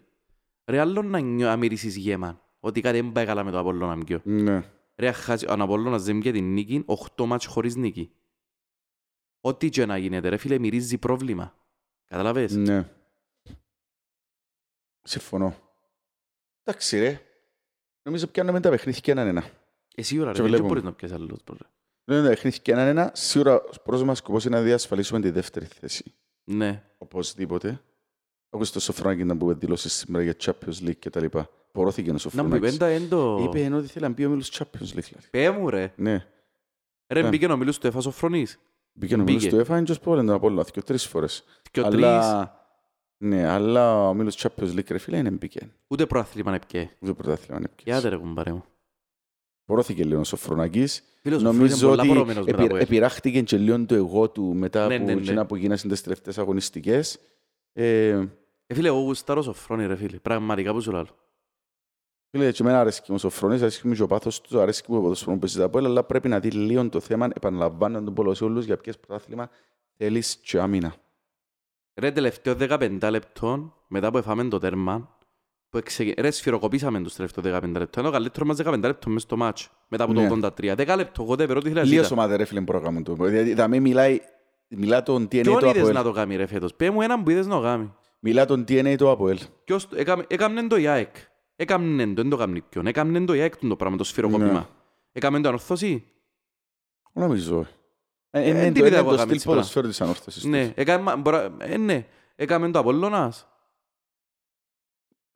Ρε άλλο να νιώ- να μυρίσεις γέμα. Ότι κάτι δεν πάει καλά με το Απόλλωνα μικιό. Ναι. Ρε αν χάσει, αν ο Απόλλωνας δεν πιέ την νίκη, 8 μάτς χωρίς νίκη. Ό,τι και να γίνεται ρε φίλε, μυρίζει πρόβλημα. Καταλαβες; Ναι. Συμφωνώ. Εντάξει ρε. Νομίζω πιάνουμε τα παιχνίδια έναν ένα. Εσύ ώρα ρε, Και δεν βλέπουμε. μπορείς να πιάσεις άλλος. Μπρο. Ναι, τα παιχνίδια έναν ένα. Σίγουρα ο πρώτος μας σκοπός είναι να διασφαλίσουμε τη δεύτερη θέση. Ναι. Οπωσδήποτε. Όπως το Σοφράκη να που δήλωσε σήμερα για Champions League και τα λοιπά. Πορώθηκε ο Να μου πει Σοφράκης. πέντα έντο. Είπε ενώ ότι θέλει να μπει ο Μίλος Champions League. δηλαδή. Πέ μου ρε. Ναι. Ρε Ναι. μπήκε ο Μιλούς του έφασε ο Φρονής. Μπήκε ο Μίλος Μπήκε. του έφαγε και ως πόλεμο τον Απόλλωνα. Και τρεις φορές. Και ο τρεις, Αλλά... Ναι, αλλά ο Μίλος Champions League ρε φίλε δεν μπήκε. ούτε προάθλημα να πιέ. Ούτε πρωτάθλημα δεν μπήκε. Γιάτε ρε κουμπάρε μου. Πορώθηκε λίγο ο Σοφρονάκης. Φίλος ο Φρονής Νομίζω είναι πολλά ότι πορωμένος με τα επι- ΠΟΕΛ. επιράχτηκε και λίγο το εγώ του μετά Ναι, από ναι, ναι. εκείνα που γίνασαν τις τελευταίες αγωνιστικές. Ε, Ε, φίλε, εγώ γουστάρω Σοφρόνη ρε φίλε. Πραγματικά που σου λέω. Φίλε, και εμένα αρέσκει μου ο Σοφρόνης, αρέσκει μου και ο πάθος τους, αρέσκει μου ο ποδοσφαιρό που παίζει τα πόλα, αλλά πρέπει να δει λίγο το θέμα, επαναλαμβάνω τον πολλό σε όλους, για ποιες πρωτάθλημα θέλεις και άμυνα. Ρε τελευταίο 15 λεπτών, μετά που έφαμε το τέρμα, που εξε... ρε σφυροκοπήσαμε τους τελευταίους 15 λεπτών. Είναι ο καλύτερος μας 15 λεπτών μες στο μάτς. Μετά από το Ναι. 83. 10 λεπτό, εγώ δεν περώ τι θέλει να Λίγες ζητά. ομάδες ρε φίλε πρόγραμμα του. Δηλαδή, δαμέ μιλάει, μιλά τον DNA Ποιον του είδες ΑΠΟΕΛ. να το κάνει ρε φέτος; Πέ μου έναν που είδες να το κάνει. Μιλά τον DNA του ΑΠΟΕΛ. Ποιος το- έκαμε- Έκαμνε το ΙΑΕΚ. Έκαμνε το, δεν το κάνει ποιον. Έκαμνε το ΙΑΕΚ το πράγμα, το Ναι. σφυροκόπημα. Έκαμε το ανορθώσει. Νομίζω. Ε, Ε, Είναι τι το- είδα είναι εγώ το έκαμε στυλ έτσι πράγμα. ποδοσφαίρου της ανόρθωσης. Ναι, τους. έκαμε, μπορώ- ε, ναι. Έκαμε το Απόλλωνας;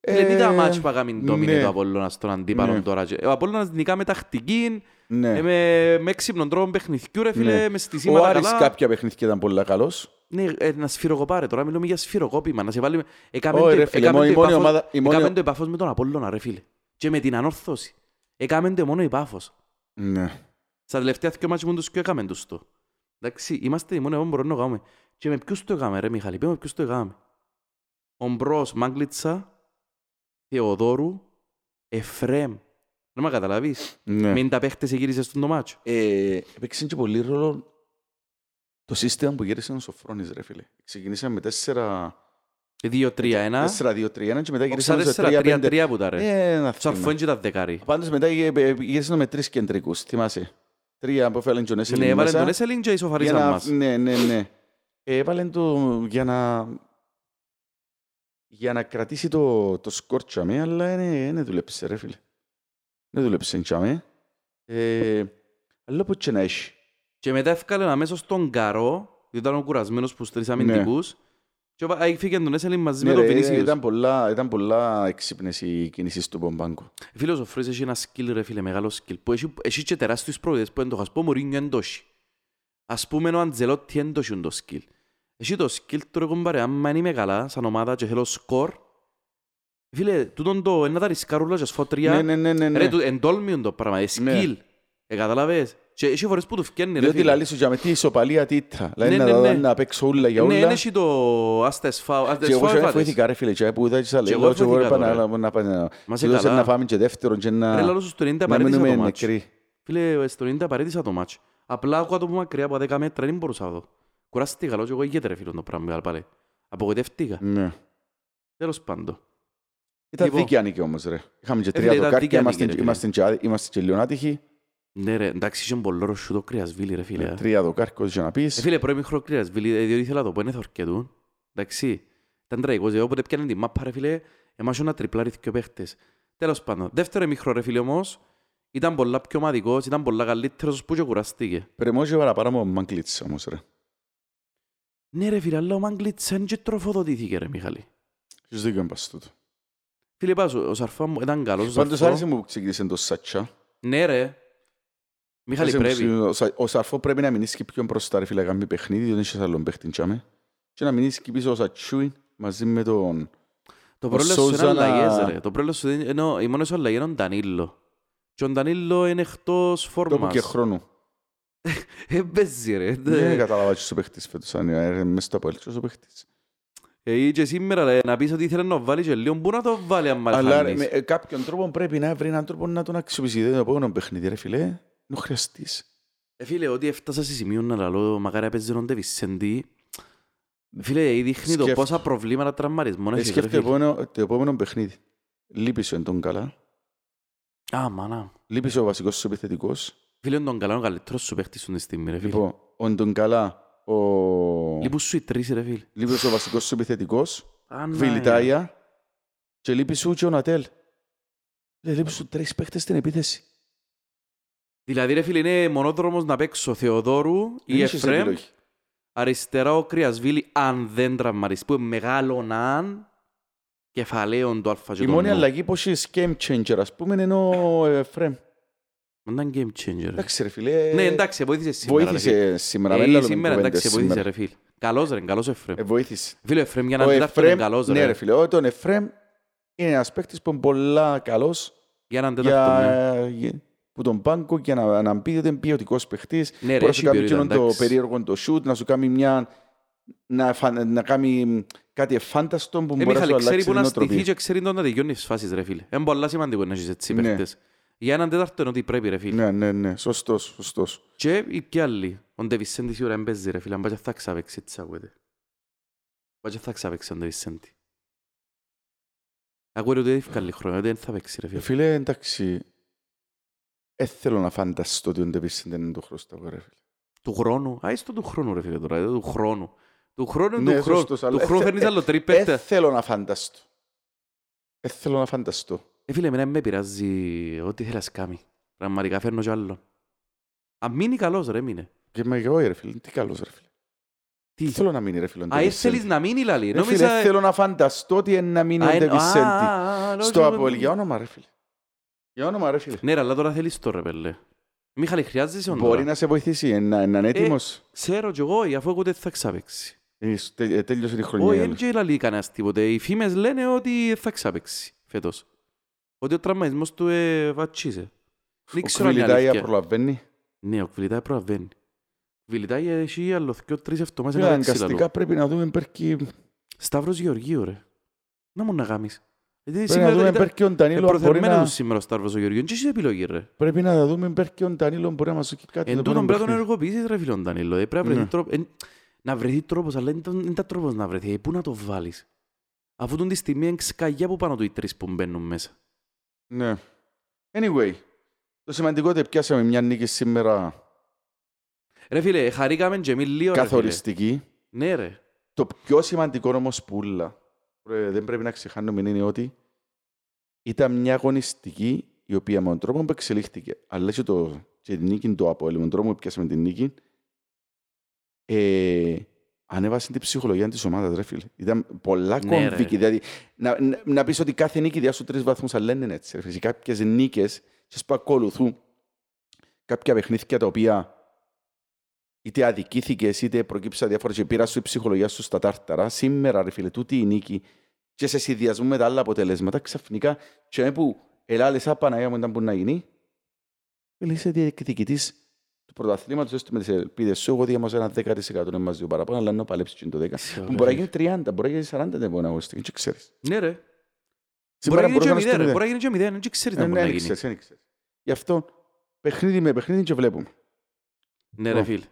Ε, Φίλε, τι τα μάτς που έκαμε το ναι. το Απόλλωνας στον αντίπαλο Ναι. τώρα. και- Ο Απόλλωνας νικά με τακτική, Ναι. ε, με, με έξυπνον τρόπο παιχνιδιού ρε φίλε, Ναι. μες Ο στισίματα Άρης καλά. κάποια παιχνίδια ήταν πολύ καλός. Ναι, ε, να σφυροκοπάρε τώρα, μιλούμε για σφυροκόπημα, να σε βάλει... Έκαμε Όχι, το- ρε φίλε, έκαμε μόνο- το η μόνη επάφος- ομάδα- η μόνη- έκαμε το επάφος με τον Απόλλωνα ρε φίλε. Και με την ανόρθωση. Έκαμε το μόνο η Πάφος. Ναι. Στα τελευταία δυο μάτια μου τους και έκαμε τους το. Εντάξει, είμαστε οι μόνοι που μπορούμε να το κάνουμε. Και με ποιους το έκαμε ρε Μιχάλη, πέ με ποιους το έκαμε. Ο Μπρος, Μάγκλητσα, Θεοδόρου, Εφρέμ. Να με καταλαβείς. Ναι. Μην τα παίχτες γύρισες στον το μάτσο. Ε, έπαιξε και πολύ ρόλο το σύστημα που γύρισε ο Σοφρόνης, ρε φίλε. Ξεκινήσαμε με 4... 2-3-1. 4-2-3-1 και μετά Όξα γυρίσαμε σε 3-5. 4-3-3 που τα ρε. Ε, να Στο θυμάμαι. αρφόν και τα δεκάρι. Πάντως μετά γυ- ε, γυρίσαμε με τρεις κεντρικούς, θυμάσαι. Τρία που έφεραν τον Έσελιν Ναι, έβαλε μέσα. τον Έσελιν και για ισοφαρίσαν να- μας. Ναι, ναι, ναι. Ε, Έβαλε το για να... Για να κρατήσει το, το σκορ τσάμε, αλλά δεν δούλεψε, ρε φίλε. Δεν δούλεψε τσάμε. Ε, αλλά πώς και να έχει. Και μετά έφκαλε αμέσως τον Καρό, διότι ήταν ο κουρασμένος που στους τρεις Ναι. αμυντικούς. Και έβα- έφυγε τον Έσελιν μαζί Ναι, με τον ρε, Βινίσιους. ήταν, πολλά, ήταν πολλά έξυπνες οι κινήσεις του Μπομπάνκο. Φίλος ο Φρόης έχει ένα skill ρε φίλε, μεγάλο skill, που έχει, έχει και τεράστιους προβίδες που έντοχα. Ας πούμε ο Μουρίνιο έντοχει. Ας πούμε ο Αντζελότη έντοχει το skill. Έχει το skill του ρε κομπάρε, άμα είμαι καλά σαν ομάδα και θέλω σκορ, φίλε, τούτον το ένα τα ρισκαρούλα και σφότρια, Ναι, ναι, ναι, ναι, ναι. ρε, του- εντόλμιον το πράγμα, ε, Ναι. skill, ε, καταλαβες. Και έχει φορές που του φκένει, ρε Διότι φίλε. λαλείς σου για με τι ισοπαλία τίτα. Δηλαδή Ναι, να ναι, δω ναι. να παίξω ούλα για Ναι, ούλα. δεν έχει το άστες φάου, Και άστες εγώ φάου και έφατες. βοήθηκα ρε φίλε και που είδα και σας Και λέω εγώ και εγώ ρε βοήθηκα πάνε τώρα. να πάμε Μα σε να καλά. να φάμε και δεύτερον και Ρε, να λαλό σου στο 90 να παρέτησα μείνουμε το μάτς. νεκροί. Φίλε, στο 90 παρέτησα το μάτς. Απλά άκουγα το που μακριά από 10 μέτρα, δεν μπορούσα να δω. Κουράστηκα, λέω και εγώ ηγέται ρε φίλο το πράγμα πάλι. Απογοητεύτηκα. Ναι. Τέλος πάντων. Ήταν Λοιπόν. δίκαια νίκη όμως ρε. Είχαμε και Ε, τρία φίλε, ήταν δοκάρια, δίκαια είμαστε- νίκη, ρε, είμαστε και άδει- είμαστε και λίγο άτυχοι. Ναι ρε, εντάξει, είχε πολύ ωραίο σου το κρυασβίλι ρε φίλε. Τρία δοκάρια για να Ε, πεις. φίλε, πρώην μικρό κρυασβίλι, ε, διότι ήθελα να το πω, είναι θορκετούν. Εντάξει, ήταν τραγικός, εγώ όποτε πιάνε τη μάπα ρε φίλε, εμάς ένα τριπλάρι και παίχτες. Τέλος πάντων, δεύτερο μικρό ρε φίλε όμως, ήταν πολλά πιο ομαδικός, ήταν πολλά καλύτερος που και κουραστήκε. Πρεμώ και παραπάνω από Μαγκλίτς όμως ρε. Ναι ρε φίλε, αλλά ο Μάγκλητς δεν και τροφοδοτήθηκε ρε Μιχάλη. Έχεις δίκιο είναι πας τούτο. Φίλε, πάσου, ο Σαρφά μου ήταν καλός. ο Πάντως Σαρφό. άρεσε μου που ξεκίνησε το Σάτσα. Ναι ρε. Μιχάλη Άρεσε μου πρέπει. που- ο Σα- Ο Σαρφό πρέπει να μείνει πιο μπροστά ρε φίλε να κάνει παιχνίδι, διότι δεν έχει άλλον παίχτη τσάμε. Και να μείνεις πίσω ο Σατσούιν μαζί με τον... Το ο πρόβλημα σου είναι Σόουζα να- αλλαγές ρε. Το πρόβλημα σου είναι, ενώ η μόνη σου αλλαγή είναι ο Ντανίλο. Και ο Ντανίλο είναι εκτός Τόπου φόρμας. και χρόνου. Ε, παίζει ρε. Δεν κατάλαβα και ο παίχτης φέτος, αν είναι μέσα στο απολύτως ο παίχτης. Ε, και σήμερα ρε, να πεις ότι ήθελες να βάλεις και λίγο, πού να το βάλει αν Αλλά ρε, χάνεις. με ε, κάποιον τρόπο πρέπει να βρει έναν τρόπο να τον αξιοποιήσει. Δεν είναι το επόμενο παιχνίδι ρε φίλε. Είναι ο χρειαστής. Ε, φίλε, ότι έφτασα σε σημείο να λαλώ, μακάρι έπαιζε τον Ντεβισέντη. Φίλε, δείχνει το Σκέφτο. πόσα προβλήματα τραυματισμών Ε, έχεις. ρε, Σκέφτε φίλε. επόμενο- το επόμενο παιχνίδι. Λείπεις σου εν τον καλά. Α, μάνα. Λείπεις σου ο βασικός σου επιθετικός. Φίλε, τον καλά, ο καλύτερος σου παίχτης σου στη στιγμή, ρε φίλε. Λοιπόν, ο εν τον καλά ο... Λείπουν σου οι τρεις, ρε φίλε. Λείπει σου ο βασικός σου επιθετικός. Α, να, Βιλιτάια. Και λείπει σου και ο Νατέλ. Ε, Λείπει σου τρεις παίχτες στην επίθεση. Δηλαδή, ρε φίλε, είναι μονόδρομος να παίξω Θεοδόρου Δεν ή έχεις Εφρέμ, επιλογή. αριστερά ο Κρυασβίλη, αν δεν τραυματιστεί, που είναι μεγάλο αν κεφαλαίων του αλφα και Η του μόνη νου. αλλαγή που έχει game changer, ας πούμε, είναι ο Εφρέμ. Μα ήταν game changer. ρε. Εντάξει ρε φίλε. Ναι, εντάξει, βοήθησε σήμερα. ρε φίλε. Βοήθησε σήμερα. Ε, μην λέμε σήμερα, κουβέντες εντάξει, βοήθησε, σήμερα. ρε φίλε. Καλός ρε, καλός ο Εφρέμ. Ε, βοήθησε. Φίλε, ο Εφρέμ για να Ο αντιτάρτο είναι Εφρέμ, καλός ναι ρε ρε. φίλε, ο- τον Εφρέμ είναι ένας παίκτης που είναι πολλά καλός Για να αντιτάρτο, ναι. για, για- που τον πάγκο και να, να πει ότι είναι ποιοτικός παίχτης. Ναι, ρε, Μπορεί να έχει σου κάνει ποιότητα, εκείνον το εντάξει. περίεργο το shoot, να σου κάνει μια... Να, φαν- να κάνει κάτι εφάνταστο που Ε, μπορεί να Μιχάλη, σου ξέρει αλλάξει που την να στηθεί νοοτροπία. και ξέρει το να τελειώνει τις φάσεις, ρε φίλε. Είναι πολλά σημαντικό να έχεις έτσι Ναι. Παίχτες. Για έναν τέταρτο είναι ότι πρέπει, ρε φίλε. Ναι, ναι, ναι, σωστός, σωστός. Και οι και άλλοι. Ο Ντεβισέντη σίγουρα δεν παίζει, ρε φίλε. Αν πάει και θα ξαπέξει, έτσι ακούεται. Πάει και θα ξαπέξει ο Ντεβισέντη. Ακούεται ότι δεν έχει καλή χρόνια, ότι δεν θα παίξει, ρε Ε, φίλε. Φίλε, εντάξει, δεν θέλω να φανταστώ ότι ο Ντεβίσεν δεν είναι το χρωστό, ρε φίλε. Του χρόνου. Α, είσαι του χρόνου, ρε φίλε, τώρα. ε, Του χρόνου. Του χρόνου είναι Ναι, του χρόνου. σωστός, Του αλλά χρόνου ε, φέρνεις ε, άλλο τρεις Δεν παίχτες. θέλω να φανταστώ. Δεν θέλω να φανταστώ. Ε, φίλε, εμένα με πειράζει ό,τι θέλεις κάνει. Πραγματικά φέρνω κι άλλον. Αν μείνει καλός, ρε, μείνε. Και με εγώ, ρε φίλε, τι καλός, ρε φίλε. Τι; Δεν θέλω να μείνει, ρε φίλε. ο Α, ε, Ντεβίσεν. θέλεις να μείνει, λαλή. Ρε φίλε, Νόμιζα... θέλω να φανταστώ ότι είναι να μείνει ο Α, εν- Ντεβισέντη. α, α, α, Στο α, Απόελ, για όνομα, ρε φίλε. Για όνομα, ρε φίλε. Ναι, ρε, αλλά τώρα θέλεις το, ρε, πέλε. Μιχάλη, χρειάζεσαι τον Μπορεί τώρα. να σε βοηθήσει, ε, να να είναι έτοιμος. Ξέρω κι εγώ, αφού εγώ δεν θα ξαπέξει. Ε, τε- ε, Τέλειωσε τη Όχι, χρονιά. δεν και λαλεί κανένας τίποτε. Οι φήμες λένε ότι δεν θα ξαπέξει φέτος. Ότι ο τραυματισμός του ε, βατσίσε. Δεν Ο ξέρω αν είναι Κβιλιτάια αλήθεια. προλαβαίνει. Ναι, ο Κβιλιτάι προβαίνει. Ο Κβιλιτάι έχει άλλο δυο τρεις εβδομάδες Φίλε, να παίξει Αναγκαστικά λαλό. πρέπει να δούμε περκεί... Σταύρος Γεωργίου, ρε. Να μου να γάμεις. Γιατί Πρέπει να δούμε σήμερα περκεί ο Ντανίλο αν μπορεί προθερμένος να... σήμερα ο Σταύρος ο Γεωργίου. Τι έχεις επιλογή, ρε. Πρέπει να δούμε περκεί ο Ντανίλο μπορεί να μας δώσει κάτι. Εν το τούτον επόμενο πρέπει να τον παιχνίδι. ενεργοποιήσεις ρε φίλον Ντανίλο. Ε, Πρέπει να βρεθεί Ναι. τρόπο- εν- να βρεθεί τρόπος, αλλά δεν ήταν τρόπος να βρεθεί. Ε, Πού να το βάλεις; Αφού τον τη στιγμή είναι σκαγιά που πάνω του οι τρεις που μπαίνουν μέσα. Ναι. Anyway, το σημαντικό είναι ότι πιάσαμε μια νίκη σήμερα Ρε φίλε, χαρήκαμε και εμείς λίγο ρε φίλε. καθοριστική. Ναι ρε. Το πιο σημαντικό όμως πουλα, ρε, δεν πρέπει να ξεχάνουμε είναι ότι ήταν μια αγωνιστική η οποία με τον τρόπο που εξελίχθηκε, αλλά και, το, και την νίκη του Απόελ, με τον τρόπο που πιάσαμε την νίκη, ε, ανέβασε την ψυχολογία της ομάδας, ρε φίλε. Ήταν πολλά Ναι, ρε. κομβική. Δηλαδή, να, να, να πεις ότι κάθε νίκη διάσου τρεις βαθμούς, αλλά δεν είναι έτσι. Ρε. φίλε. Κάποιες νίκες και που ακολουθούν κάποια παιχνίδια τα οποία είτε αδικήθηκες, είτε προκύψα διάφορα και πήρας σου η ψυχολογία σου στα τάρταρα. Σήμερα, ρε φίλε, τούτη η νίκη και σε συνδυασμό με τα άλλα αποτελέσματα, ξαφνικά, και με που ελάλες Παναγία μου ήταν που να γίνει, φίλε, είσαι διεκδικητής του πρωταθλήματος, έστω με τις ελπίδες σου, εγώ διάμασα ένα 10% να μας δύο παραπάνω, αλλά να παλέψεις και το 10. Ξέρω, Που Μπορεί να ρε. γίνει 30, μπορεί να γίνει 40 την επόμενη αγωνιστική, δεν ξέρεις. Ναι ρε. Μπορεί Σήμερα να γίνει και μπορούσα να μηδέν, ρε. στείλω- Μπορεί να γίνει και μηδέν, δεν ξέρεις να Ε, μπορεί ναι, να δεν γίνει. ξέρεις, δεν ξέρεις. Γι' αυτό, παιχνίδι με παιχνίδι και βλέπουμε. Ναι ρε Ω. φίλε.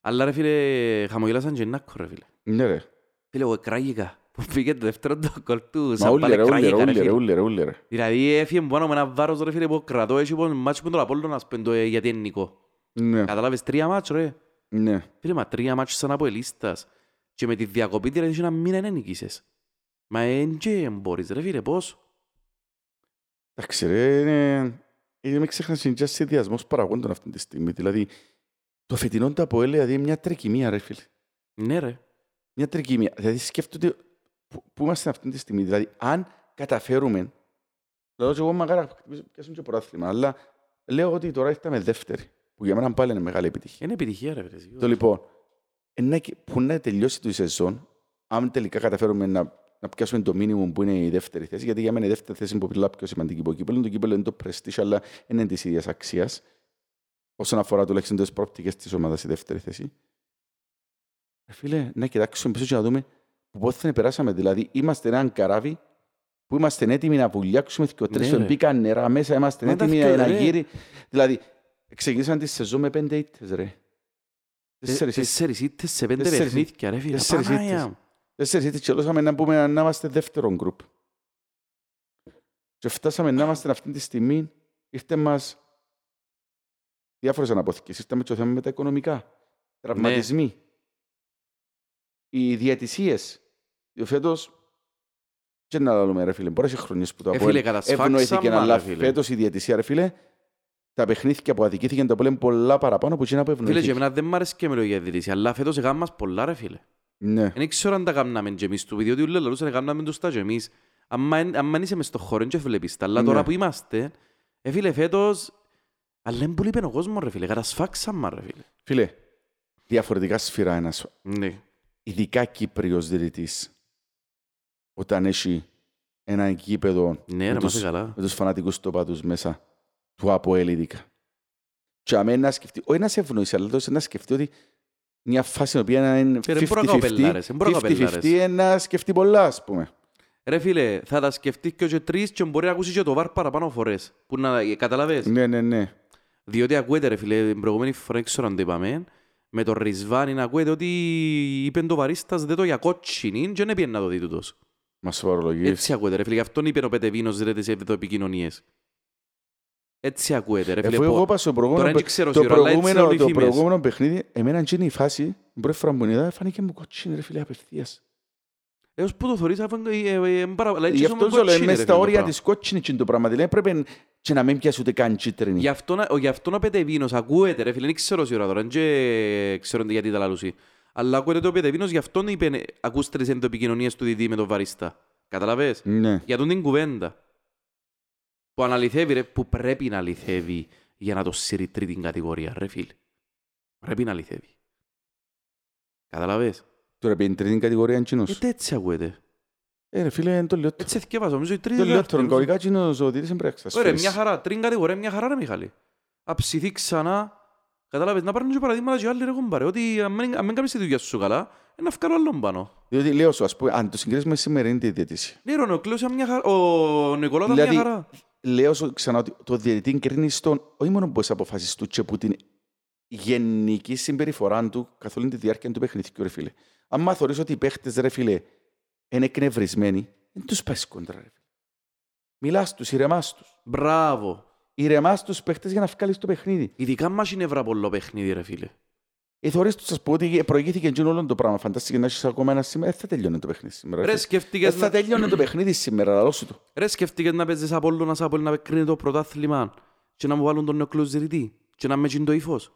Αλλά ρε φίλε, χαμογελάσαν και νάκο ρε φίλε. Ναι ρε. Φίλε, εγώ κράγηκα. Που πήγε το δεύτερο το κολ του. Μα σαν ούλε πάλι ρε, ούλε ρε, κράγηκα, ρε ούλε ρε, φίλε. ούλε ρε, ούλε ρε. Δηλαδή έφυγε πάνω με ένα βάρος ρε φίλε που κρατώ έτσι που μάτσι που τον Απόλλωνα ας πούμε, το, ε, γιατί είναι νικό. Ναι, Κατάλαβες τρία μάτσο ρε. ναι. Φίλε, μα τρία μάτσο σαν από ελίστας. Και με τη διακοπή δηλαδή ένα μήνα δεν νικήσες. Μα εν και μπορείς ρε φίλε, πώς; Εντάξει ρε, είναι... είναι μην ξέχνας είναι και συνδυασμός παραγόντων αυτή τη στιγμή. Δηλαδή, το φετινό το ΑΠΟΕΛ, δηλαδή είναι μια τρικυμία ρε φίλε. Ναι ρε. Μια τρικυμία. Δηλαδή σκέφτονται που, που είμαστε αυτή τη στιγμή. Δηλαδή, αν καταφέρουμε, λέω και εγώ μακάρα να πιάσουν και πρωτάθλημα, αλλά λέω ότι τώρα ήρθαμε δεύτερη, που για μένα πάλι είναι μεγάλη επιτυχία. Είναι επιτυχία ρε φίλε. σίγουρα. Το λοιπόν, είναι και- που να τελειώσει τη σεζόν, αν τελικά καταφέρουμε να, να πιάσουμε το μήνυμο που είναι η δεύτερη θέση, γιατί για μένα η δεύτερη θέση είναι πολλά πιο σημαντική από το κύπελο. Το κύπελο είναι το prestige, αλλά δεν είναι της ίδιας αξίας. Όσον αφορά τουλάχιστον τις προοπτικές της ομάδας η δεύτερη θέση. Ε, φίλε, να κοιτάξουμε πίσω και να δούμε που πότε περάσαμε. Δηλαδή, είμαστε έναν καράβι που είμαστε έτοιμοι να βουλιάξουμε και ο τρεις Ναι, ρε. μπήκαν νερά μέσα, είμαστε Μα τα έτοιμοι φτιάχνει, να ρε. γύρει. Δηλαδή, ξεκίνησαν τη σεζόν με πέντε ήττες, ρε. Τέσσερις ήττες. Τέσσερις ήττες σε πέντε Τέσσερις παιχνίδια ρε φίλε. Τέσσερις Πανάγια ήττες. μου. Τέσσερις ήττες και λώσαμε να πούμε να είμαστε δεύτερο γκρουπ. Και φτάσαμε να είμαστε αυτή τη στιγμή, ήρθε μας διάφορες αναποθήκες. Ήρθαμε και το θέμα με τα οικονομικά. Τραυματισμοί. Οι διαιτησίες. Φέτος, και να λέμε ρε φίλε, μπορείς χρονιές που το Ε, Αποέλ φίλε, κατασφάξαμε, ευνοήθηκε, αλλά ρε, φίλε. φέτος η διαιτησία ρε φίλε, τα παιχνίδια που αδικήθηκαν το Αποέλ είναι πολλά παραπάνω από εκείνα που Φίλε, και ευνοήθηκε. εμένα δεν μ' άρεσε και με το για διαιτησία, αλλά φέτος έκαναν μας πολλά ρε φίλε. Ναι. Δεν ξέρω αν τα κάναμε και εμείς του, διότι ούλε λαλούσαν έκαναμε τους τα και εμείς. Άμα εν- άμα εν είσαι μες στο χώρο, δεν βλέπεις τα. Αλλά Ναι. τώρα που είμαστε, ε, φίλε, φέτος... Αλλά είναι πολύ πένω κόσμος, ρε φίλε. Κατασφάξαμε, ρε φίλε. Φίλε, διαφορετικά σφυρά ένας Ναι. ειδικά Κύπριος διαιτητής, όταν έχει ένα γήπεδο Ναι, με, ρε, τους, μάθε καλά. με τους φανατικούς τοπάτους μέσα του ΑΠΟΕΛ ειδικά. Και αμέ να σκεφτεί, όχι να σε ευνοήσει, αλλά τόσο να σκεφτεί ότι μια φάση η οποία είναι Ε, ρε, μπορώ να κάνω πελάρες, δεν μπορώ να κάνω 50-50, πελάρες. είναι να σκεφτεί πολλά, ας πούμε. Ρε φίλε, θα τα σκεφτείς και ο τρεις και μπορεί να ακούσεις και το βάρ παραπάνω φορές. Που να, ε, καταλαβες; Ναι, ναι, ναι. Διότι ακούετε ρε φίλε, την προηγούμενη φορά ξέρω αν το είπαμε, με τον Ρισβάνι να ακούετε ότι είπε το βαρίστας δεν το για κότσινη και δεν πήγαινε να το δει τούτος. Μας σοβαρολογείς. Έτσι ακούετε ρε φίλε, γι' αυτόν είπε ο Πετεβίνος ρε σε επικοινωνίες. Έτσι ακούετε ρε φίλε. Εφού εγώ πω- είπα στο Τώρα προηγούμενο, δεν ξέρω το σίγουρα, αλλά έτσι προηγούμενο, λένε οι το φήμες. προηγούμενο παιχνίδι, εμένα είναι η φάση, την πρώτη φορά που την είδα, φάνηκε μου κότσινη ρε φίλε απευθείας. Έως που το θωρείς αφού είναι- ε, ε, ε, πάρα- αλλά έτσι Γι' είσαι αυτό όμως σου λέω, κότσινη, μες ρε, στα φίλε, το όρια πράγμα. της κότσινης είναι το πράγμα. Δηλαδή πρέπει και να μην πιάσει ούτε καν κίτρινη. Γι' αυτό, να- ο- γι' αυτό ο Πετεβίνος ακούεται ρε φίλε, δεν ξέρω σίγουρα τώρα, δεν ξέρω γιατί τα λαλούσι. Αλλά ακούεται ότι ο Πετεβίνος γι' αυτόν είπε, ε, ακούστε τις επικοινωνίες του διδί με τον βαρίστα. Καταλαβες; Ναι. Για τον την κουβέντα. Που αναλυθεύει ρε, που πρέπει να αληθεύει για να το σύρει τρίτη κατηγορία, ρε φίλε. Πρέπει να αληθεύει. Καταλαβες; Τώρα πει τρίτη κατηγορία είναι Ε, κοινός. έτσι ακούεται. Ε, ρε φίλε, είναι το λιότερο. Έτσι εθιέβασα, νομίζω η τρίτη Το τέταρτη, λιότερο, νομίζω. κανονικά κοινός ο Δίτης είναι πρέπει να Ωραία, εξασφαλίσει. μια χαρά. Τρίτη κατηγορία, μια χαρά ρε Μιχάλη. Αψηθεί ξανά. Κατάλαβες, να πάρουν και παραδείγματα και άλλοι ρε κομπάρε. Ότι αν μην, αν μην κάνεις τη δουλειά σου καλά, ε, να βγάλω άλλον πάνω. Διότι λέω σου, ας πούμε, αν το συγκρίσουμε με σημερινή τη διαιτησία. Ναι, ρε, ο Κλέος ήταν μια χαρά. Ο Νικολά ήταν μια Δηλαδή, χαρά. Λέω σου ξανά ότι το διαιτητή κρίνει στον, όχι μόνο πώς αποφάσεις του και που την γενική συμπεριφορά του καθ' όλη τη διάρκεια του παιχνιδιού, ρε φίλε. Αν θεωρείς ότι οι παίχτες, ρε φίλε, είναι εκνευρισμένοι, δεν τους πάει κόντρα, ρε φίλε. Μιλάς τους, ηρεμάς τους. Μπράβο. Ηρεμάς τους παίχτες για να βγάλεις το παιχνίδι. Ειδικά μας είναι βραπολό παιχνίδι ρε φίλε. Ε, θεωρείς τους, ας πω, ότι προηγήθηκε εκείνο όλο το πράγμα. Φαντάστηκε να έχεις ακόμα ένα σήμερα. Δεν θα τελειώνει το παιχνίδι σήμερα. Ρε Δεν σκεφτήκες, θα να... τελειώνει το παιχνίδι σήμερα, λαλό σου το. ρε σκεφτήκες να παίζεις Απόλλωνας Απόλλων να κρίνει το πρωτάθλημα και να μου βάλουν τον νεοκλούς ζητητή και να με γίνει το ύφος.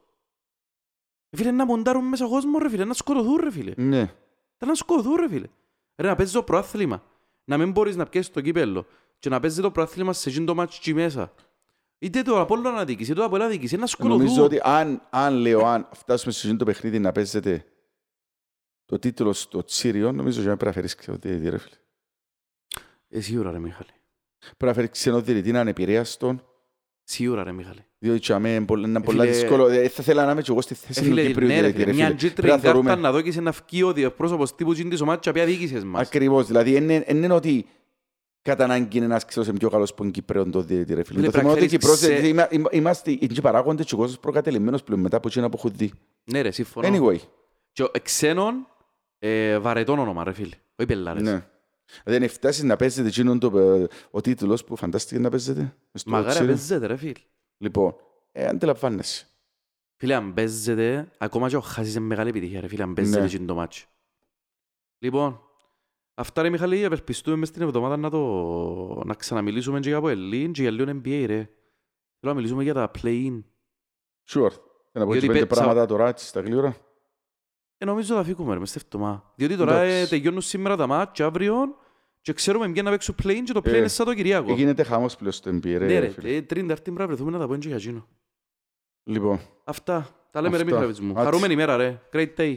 Ε, Φίλε, να μοντάρουν μέσα κόσμος ρε φίλε, να σκοτωθούν ρε φίλε. Ναι. Θα να σκοτωθούν ρε φίλε. Ρε να παίζεις το πρωτάθλημα. Να μην μπορείς να πιέσεις το κύπελλο και να παίζεις το πρωτάθλημα σε εκείνο το μάτσι εκεί μέσα. Είτε το Απόλλωνα να δίκησε, είτε το Απόλλωνα να δίκησε, να Νομίζω σκοτωθούν. ότι αν, αν λέω, αν φτάσουμε σε αυτό το παιχνίδι να παίζεται το τίτλο στο Τσίριο, νομίζω ότι πρέπει να φέρεις ξένο διαιτητή, ρε φίλε. Ε, σίγουρα ρε Μιχάλη. Πρέπει να φέρεις ξένο διαιτητή να είναι επηρέαστον, Σίγουρα ρε Μιχάλη. διότι για μένα είναι πολλά- είναι Ε, πολλά φίλε- δύσκολο. Ε, Θα ήθελα να είμαι και εγώ στη Ε, θέση του φίλε, Κύπριου ναι, ρε, διαιτητή, φίλε, ρε μια φίλε. γκίτρινη Πρέπει να κάρτα θεωρούμε- να δώκεις να φκεί ο διαπρόσωπος τύπου τζιν της ομάδας και οποία δίκησες μας. Ακριβώς, δηλαδή δεν είναι ότι κατά ανάγκη είναι ένας ξέρος είναι πιο καλός που είναι Κυπρέον το διαιτητή, ρε φίλε. Φίλε, Το θέμα είναι ότι πρέπει να Κυπρός, ξέρεις δηλαδή, είμα- είμα- είμαστε οι και παράγοντες και ο κόσμος προκατελημένος πλέον μετά από εκείνα που έχουν δει. Ναι ρε, συμφωνώ. Anyway, Και ο- ξένων ε, βαρετών όνομα ρε φίλε. Όχι πελάρες. ναι. Δηλαδή, αν φτάσεις να παίζετε εκείνον το, ε, ο τίτλος που φαντάστηκε να παίζετε. μες στο Μαγάρα Τσίριο. παίζεται ρε φίλε. Λοιπόν, ε, αντιλαμβάνεσαι. Φίλε, αν παίζεται, ακόμα και ο Χάσης είναι μεγάλη επιτυχία ρε φίλε, αν παίζεται Ναι. εκείνο το μάτσο. Λοιπόν, αυτά ρε Μιχαλή, ευελπιστούμε μες την εβδομάδα να, το... να ξαναμιλήσουμε και για από Ελλήν και για λίγο NBA ρε. Θέλω να μιλήσουμε για τα play-in. Sure. Να πω Διότι και πέντε πέ- πράγματα τώρα, έτσι, στα γλύωρα. Ε, νομίζω θα φύγουμε ρε, μες στην εβδομάδα. Διότι τώρα Εντάξει. ε, τελειώνουν σήμερα τα μάτια αύριο και ξέρουμε ποιοι να παίξουν play-in και το play-in Ε, είναι σαν το Κυριακό. Ε, Γίνεται χαμός πλέον στο NBA, ρε, Ναι ρε ρε, φίλε. ε, τρίτη αρτή πρέπει να βρεθούμε να τα πω και για εκείνο. Λοιπόν, Αυτά. Τα λέμε ρε Αυτά. Μιχαλής μου. Άτσι. Χαρούμενη ημέρα ρε. Great day.